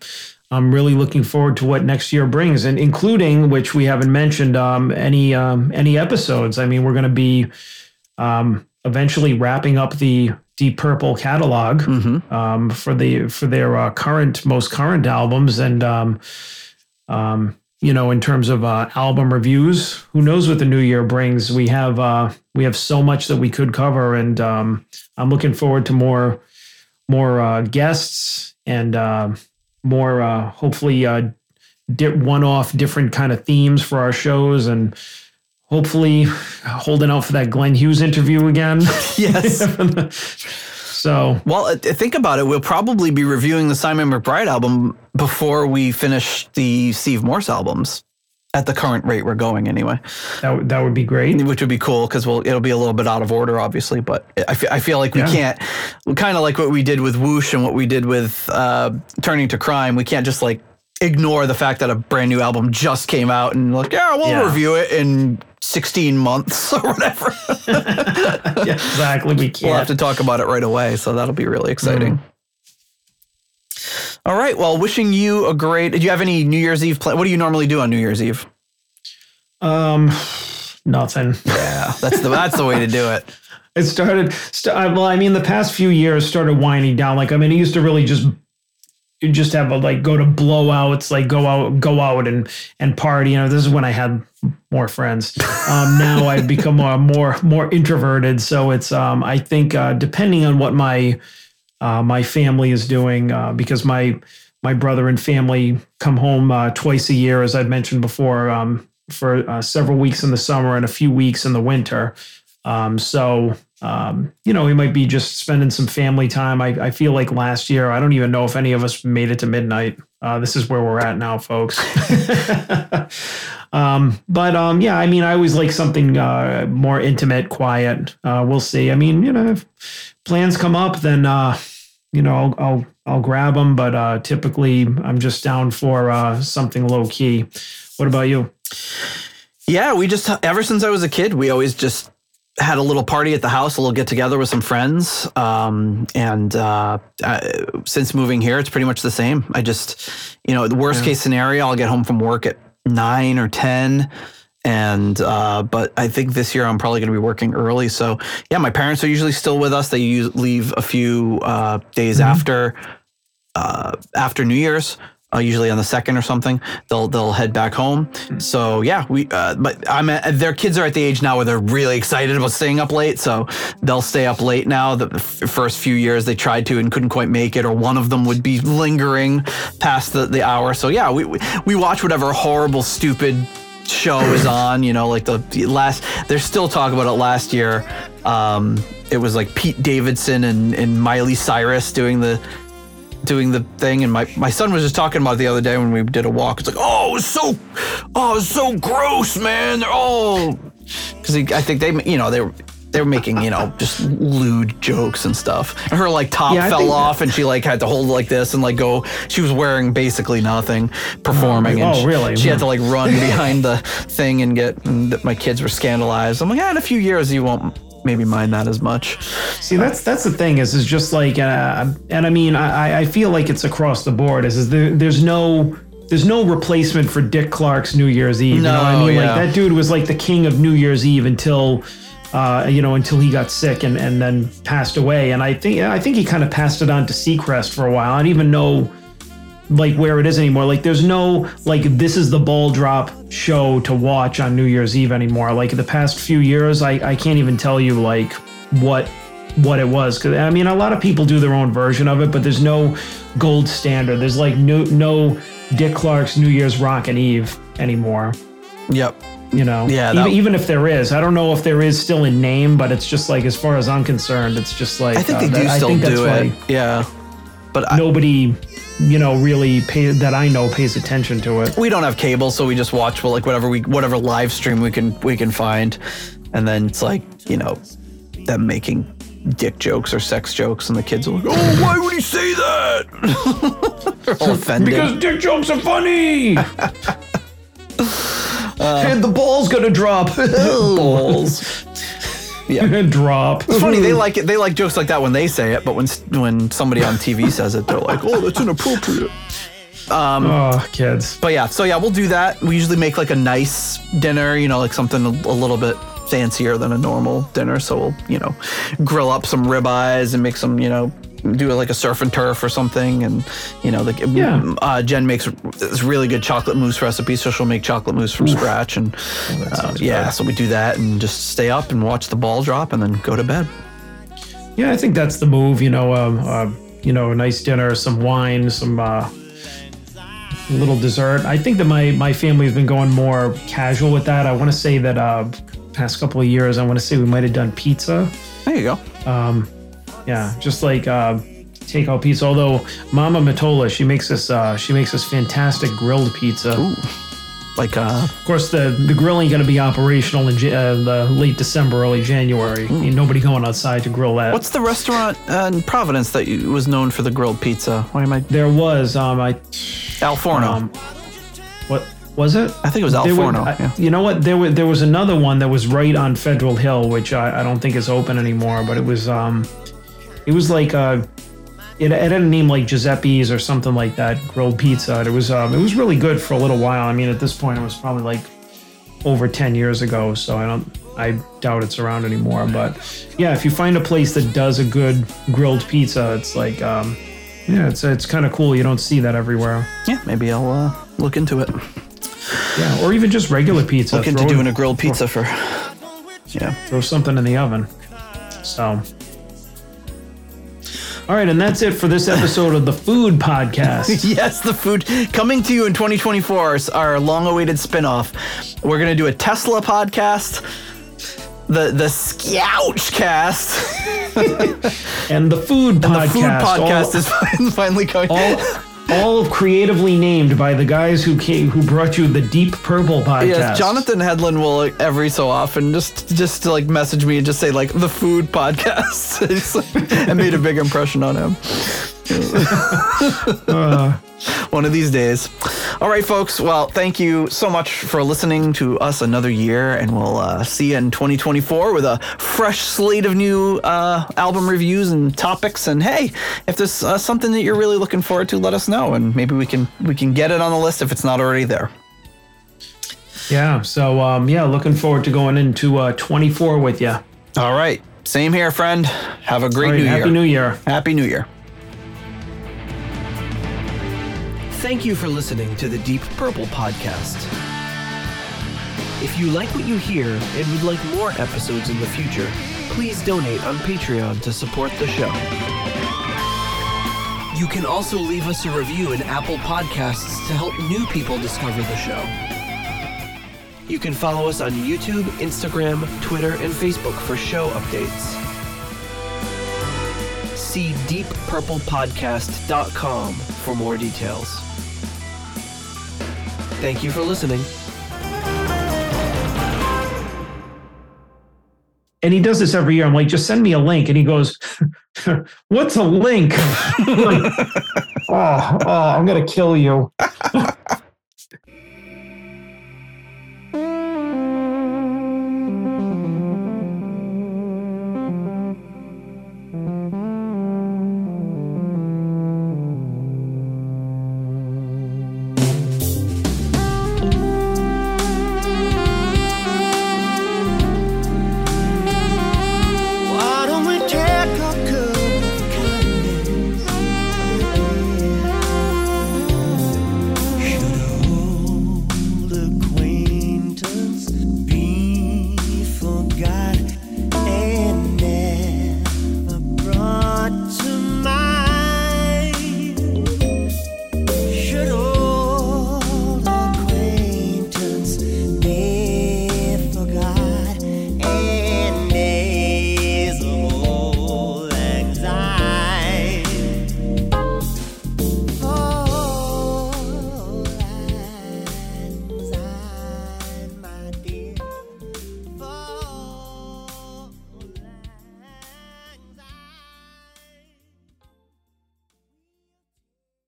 I'm really looking forward to what next year brings, and including which we haven't mentioned um, any um, any episodes. I mean, we're going to be um, eventually wrapping up the Deep Purple catalog um, for the for their uh, current most current albums, and um, um, you know, in terms of uh, album reviews, who knows what the new year brings? We have uh, we have so much that we could cover, and um, I'm looking forward to more more uh, guests and uh, more uh, hopefully uh, di- one-off different kind of themes for our shows, and hopefully holding out for that Glenn Hughes interview again. Yes. so Well, uh, think about it. We'll probably be reviewing the Simon McBride album before we finish the Steve Morse albums at the current rate we're going anyway, that would- that would be great. which would be cool because we'll, it'll be a little bit out of order, obviously. But I fe- I feel like we Yeah. can't, kind of like what we did with Whoosh and what we did with uh, Turning to Crime. We can't just like ignore the fact that a brand new album just came out and like, yeah, we'll Yeah. review it in 16 months or whatever. yeah, exactly. We can't. we'll have to talk about it right away. So that'll be really exciting. All right. Well, wishing you a great. Do you have any New Year's Eve plan? What do you normally do on New Year's Eve? Um, nothing. Yeah, that's the that's the way to do it. It started. St- uh, well, I mean, the past few years started winding down. Like, I mean, it used to really just you just have a like go to blowouts, like go out, go out and and party. You know, this is when I had more friends. Um, now I've become uh, more more introverted. So it's um, I think uh, depending on what my uh, my family is doing, uh, because my my brother and family come home uh, twice a year, as I've mentioned before, um, for uh, several weeks in the summer and a few weeks in the winter. Um, so, um, you know, we might be just spending some family time. I, I feel like last year, I don't even know if any of us made it to midnight. Uh, this is where we're at now, folks. um, but um, yeah, I mean, I always like something uh, more intimate, quiet. Uh, we'll see. I mean, you know, if plans come up, then uh, you know, I'll I'll, I'll grab them. But uh, typically, I'm just down for uh, something low key. What about you? Yeah, we just ever since I was a kid, we always just had a little party at the house, a little get together with some friends. Um, and uh, uh, since moving here, it's pretty much the same. I just, you know, the worst case scenario, I'll get home from work at nine or ten. And uh, but I think this year I'm probably going to be working early. So yeah, my parents are usually still with us. They use, leave a few uh, days after uh, after New Year's, uh, usually on the second or something. They'll they'll head back home. So yeah, we uh, but I'm at, their kids are at the age now where they're really excited about staying up late. So they'll stay up late now. The f- first few years they tried to and couldn't quite make it, or one of them would be lingering past the, the hour. So yeah, we, we we watch whatever horrible stupid show is on you know like the last they're still talking about it last year um it was like pete davidson and and miley cyrus doing the doing the thing and my, my son was just talking about it the other day when we did a walk. It's like oh it was so oh it was so gross man. They're all because i think they you know they were they were making you know just lewd jokes and stuff. And her like top Yeah, fell off and she like had to hold it like this and like go she was wearing basically nothing performing and oh, she- really? she had to like run behind the thing and get and that my kids were scandalized. I'm like yeah in a few years you won't maybe mind that as much See, that's that's the thing is is just like, uh, and I mean, I I feel like it's across the board. Is is there, there's no there's no replacement for Dick Clark's New Year's Eve. you know what I mean? yeah. Like that dude was like the king of New Year's Eve until. Uh, you know, until he got sick and, and then passed away, and I think I think he kind of passed it on to Seacrest for a while. I don't even know like where it is anymore. Like there's no like this is the ball drop show to watch on New Year's Eve anymore. Like the past few years, I, I can't even tell you like what what it was because I mean a lot of people do their own version of it, but there's no gold standard. There's like no no Dick Clark's New Year's Rockin' Eve anymore. yep You know, Yeah, even, even if there is, I don't know if there is still in name, but it's just like as far as I'm concerned, it's just like i think uh, they do that- I still think that's do it yeah but I, nobody, you know, really pay that I know pays attention to it. we don't have cable, so we just watch well, like whatever we whatever live stream we can we can find, and then it's like you know them making dick jokes or sex jokes, and the kids are like, "Oh, why would he say that?" They're all offended. Because dick jokes are funny. and the ball's gonna drop. balls. Yeah. drop. It's funny they like it. They like jokes like that when they say it, but when when somebody on TV says it, they're like, "Oh, that's inappropriate." Um, Oh, kids. But yeah, so yeah, we'll do that. We usually make like a nice dinner, you know, like something a, a little bit fancier than a normal dinner. So we'll, you know, grill up some ribeyes and make some, you know, do like a surf and turf or something. And, you know, like Yeah. uh, Jen makes this really good chocolate mousse recipe. So she'll make chocolate mousse from scratch. And uh, yeah, so we do that and just stay up and watch the ball drop and then go to bed. Yeah, I think that's the move. You know, um, uh, you know, a nice dinner, some wine, some uh, little dessert. I think that my my family has been going more casual with that. I want to say that uh, past couple of years, I want to say we might have done pizza. There you go. Yeah, just like uh, takeout pizza. Although Mama Matola, she makes this uh, she makes this fantastic grilled pizza. Like, uh, Of course, the the grilling going to be operational in uh, the late December, early January. Ain't nobody going outside to grill that. what's the restaurant uh, in Providence that you- was known for the grilled pizza? Why am I? there was um I Al Forno. um what was it? I think it was Al There were- Forno. I- yeah. You know what? There was there was another one that was right on Federal Hill, which I, I don't think is open anymore. But it was um, it was like uh, it, it had a name like Giuseppe's or something like that, grilled pizza. It was um, it was really good for a little while. I mean, at this point, it was probably like over ten years ago. So I don't, I doubt it's around anymore. But yeah, if you find a place that does a good grilled pizza, it's like um, yeah, it's it's kind of cool. You don't see that everywhere. Yeah, maybe I'll uh, look into it. Yeah, or even just regular pizza. Look into Throw it- doing a grilled pizza for. Yeah. throw something in the oven. So, all right, and that's it for this episode of the Food Podcast. Yes, the food coming to you in 2024 is our long-awaited spin-off. We're gonna do a Tesla podcast, the the Scouch cast, and the Food and Podcast. the food podcast all, is finally coming. all, all creatively named by the guys who came, who brought you the Deep Purple Podcast. Yes, Jonathan Headland will like, every so often just just to, like message me and just say like the food podcast. Like- it made a big impression on him. One of these days. All right, folks. Well, thank you so much for listening to us another year, and we'll uh, see you in 2024 with a fresh slate of new uh, album reviews and topics. And hey, if there's uh, something that you're really looking forward to, let us know, and maybe we can we can get it on the list if it's not already there. Yeah. So, um, yeah, looking forward to going into uh, 24 with you. All right. Same here, friend. Have a great right, new Happy year. Happy New Year. Happy New Year. Thank you for listening to the Deep Purple podcast. If you like what you hear and would like more episodes in the future, please donate on Patreon to support the show. You can also leave us a review in Apple Podcasts to help new people discover the show. You can follow us on YouTube, Instagram, Twitter, and Facebook for show updates. See deeppurplepodcast.com for more details. Thank you for listening. And he does this every year. I'm like, just send me a link. And he goes, What's a link? I'm like, oh, oh, I'm going to kill you.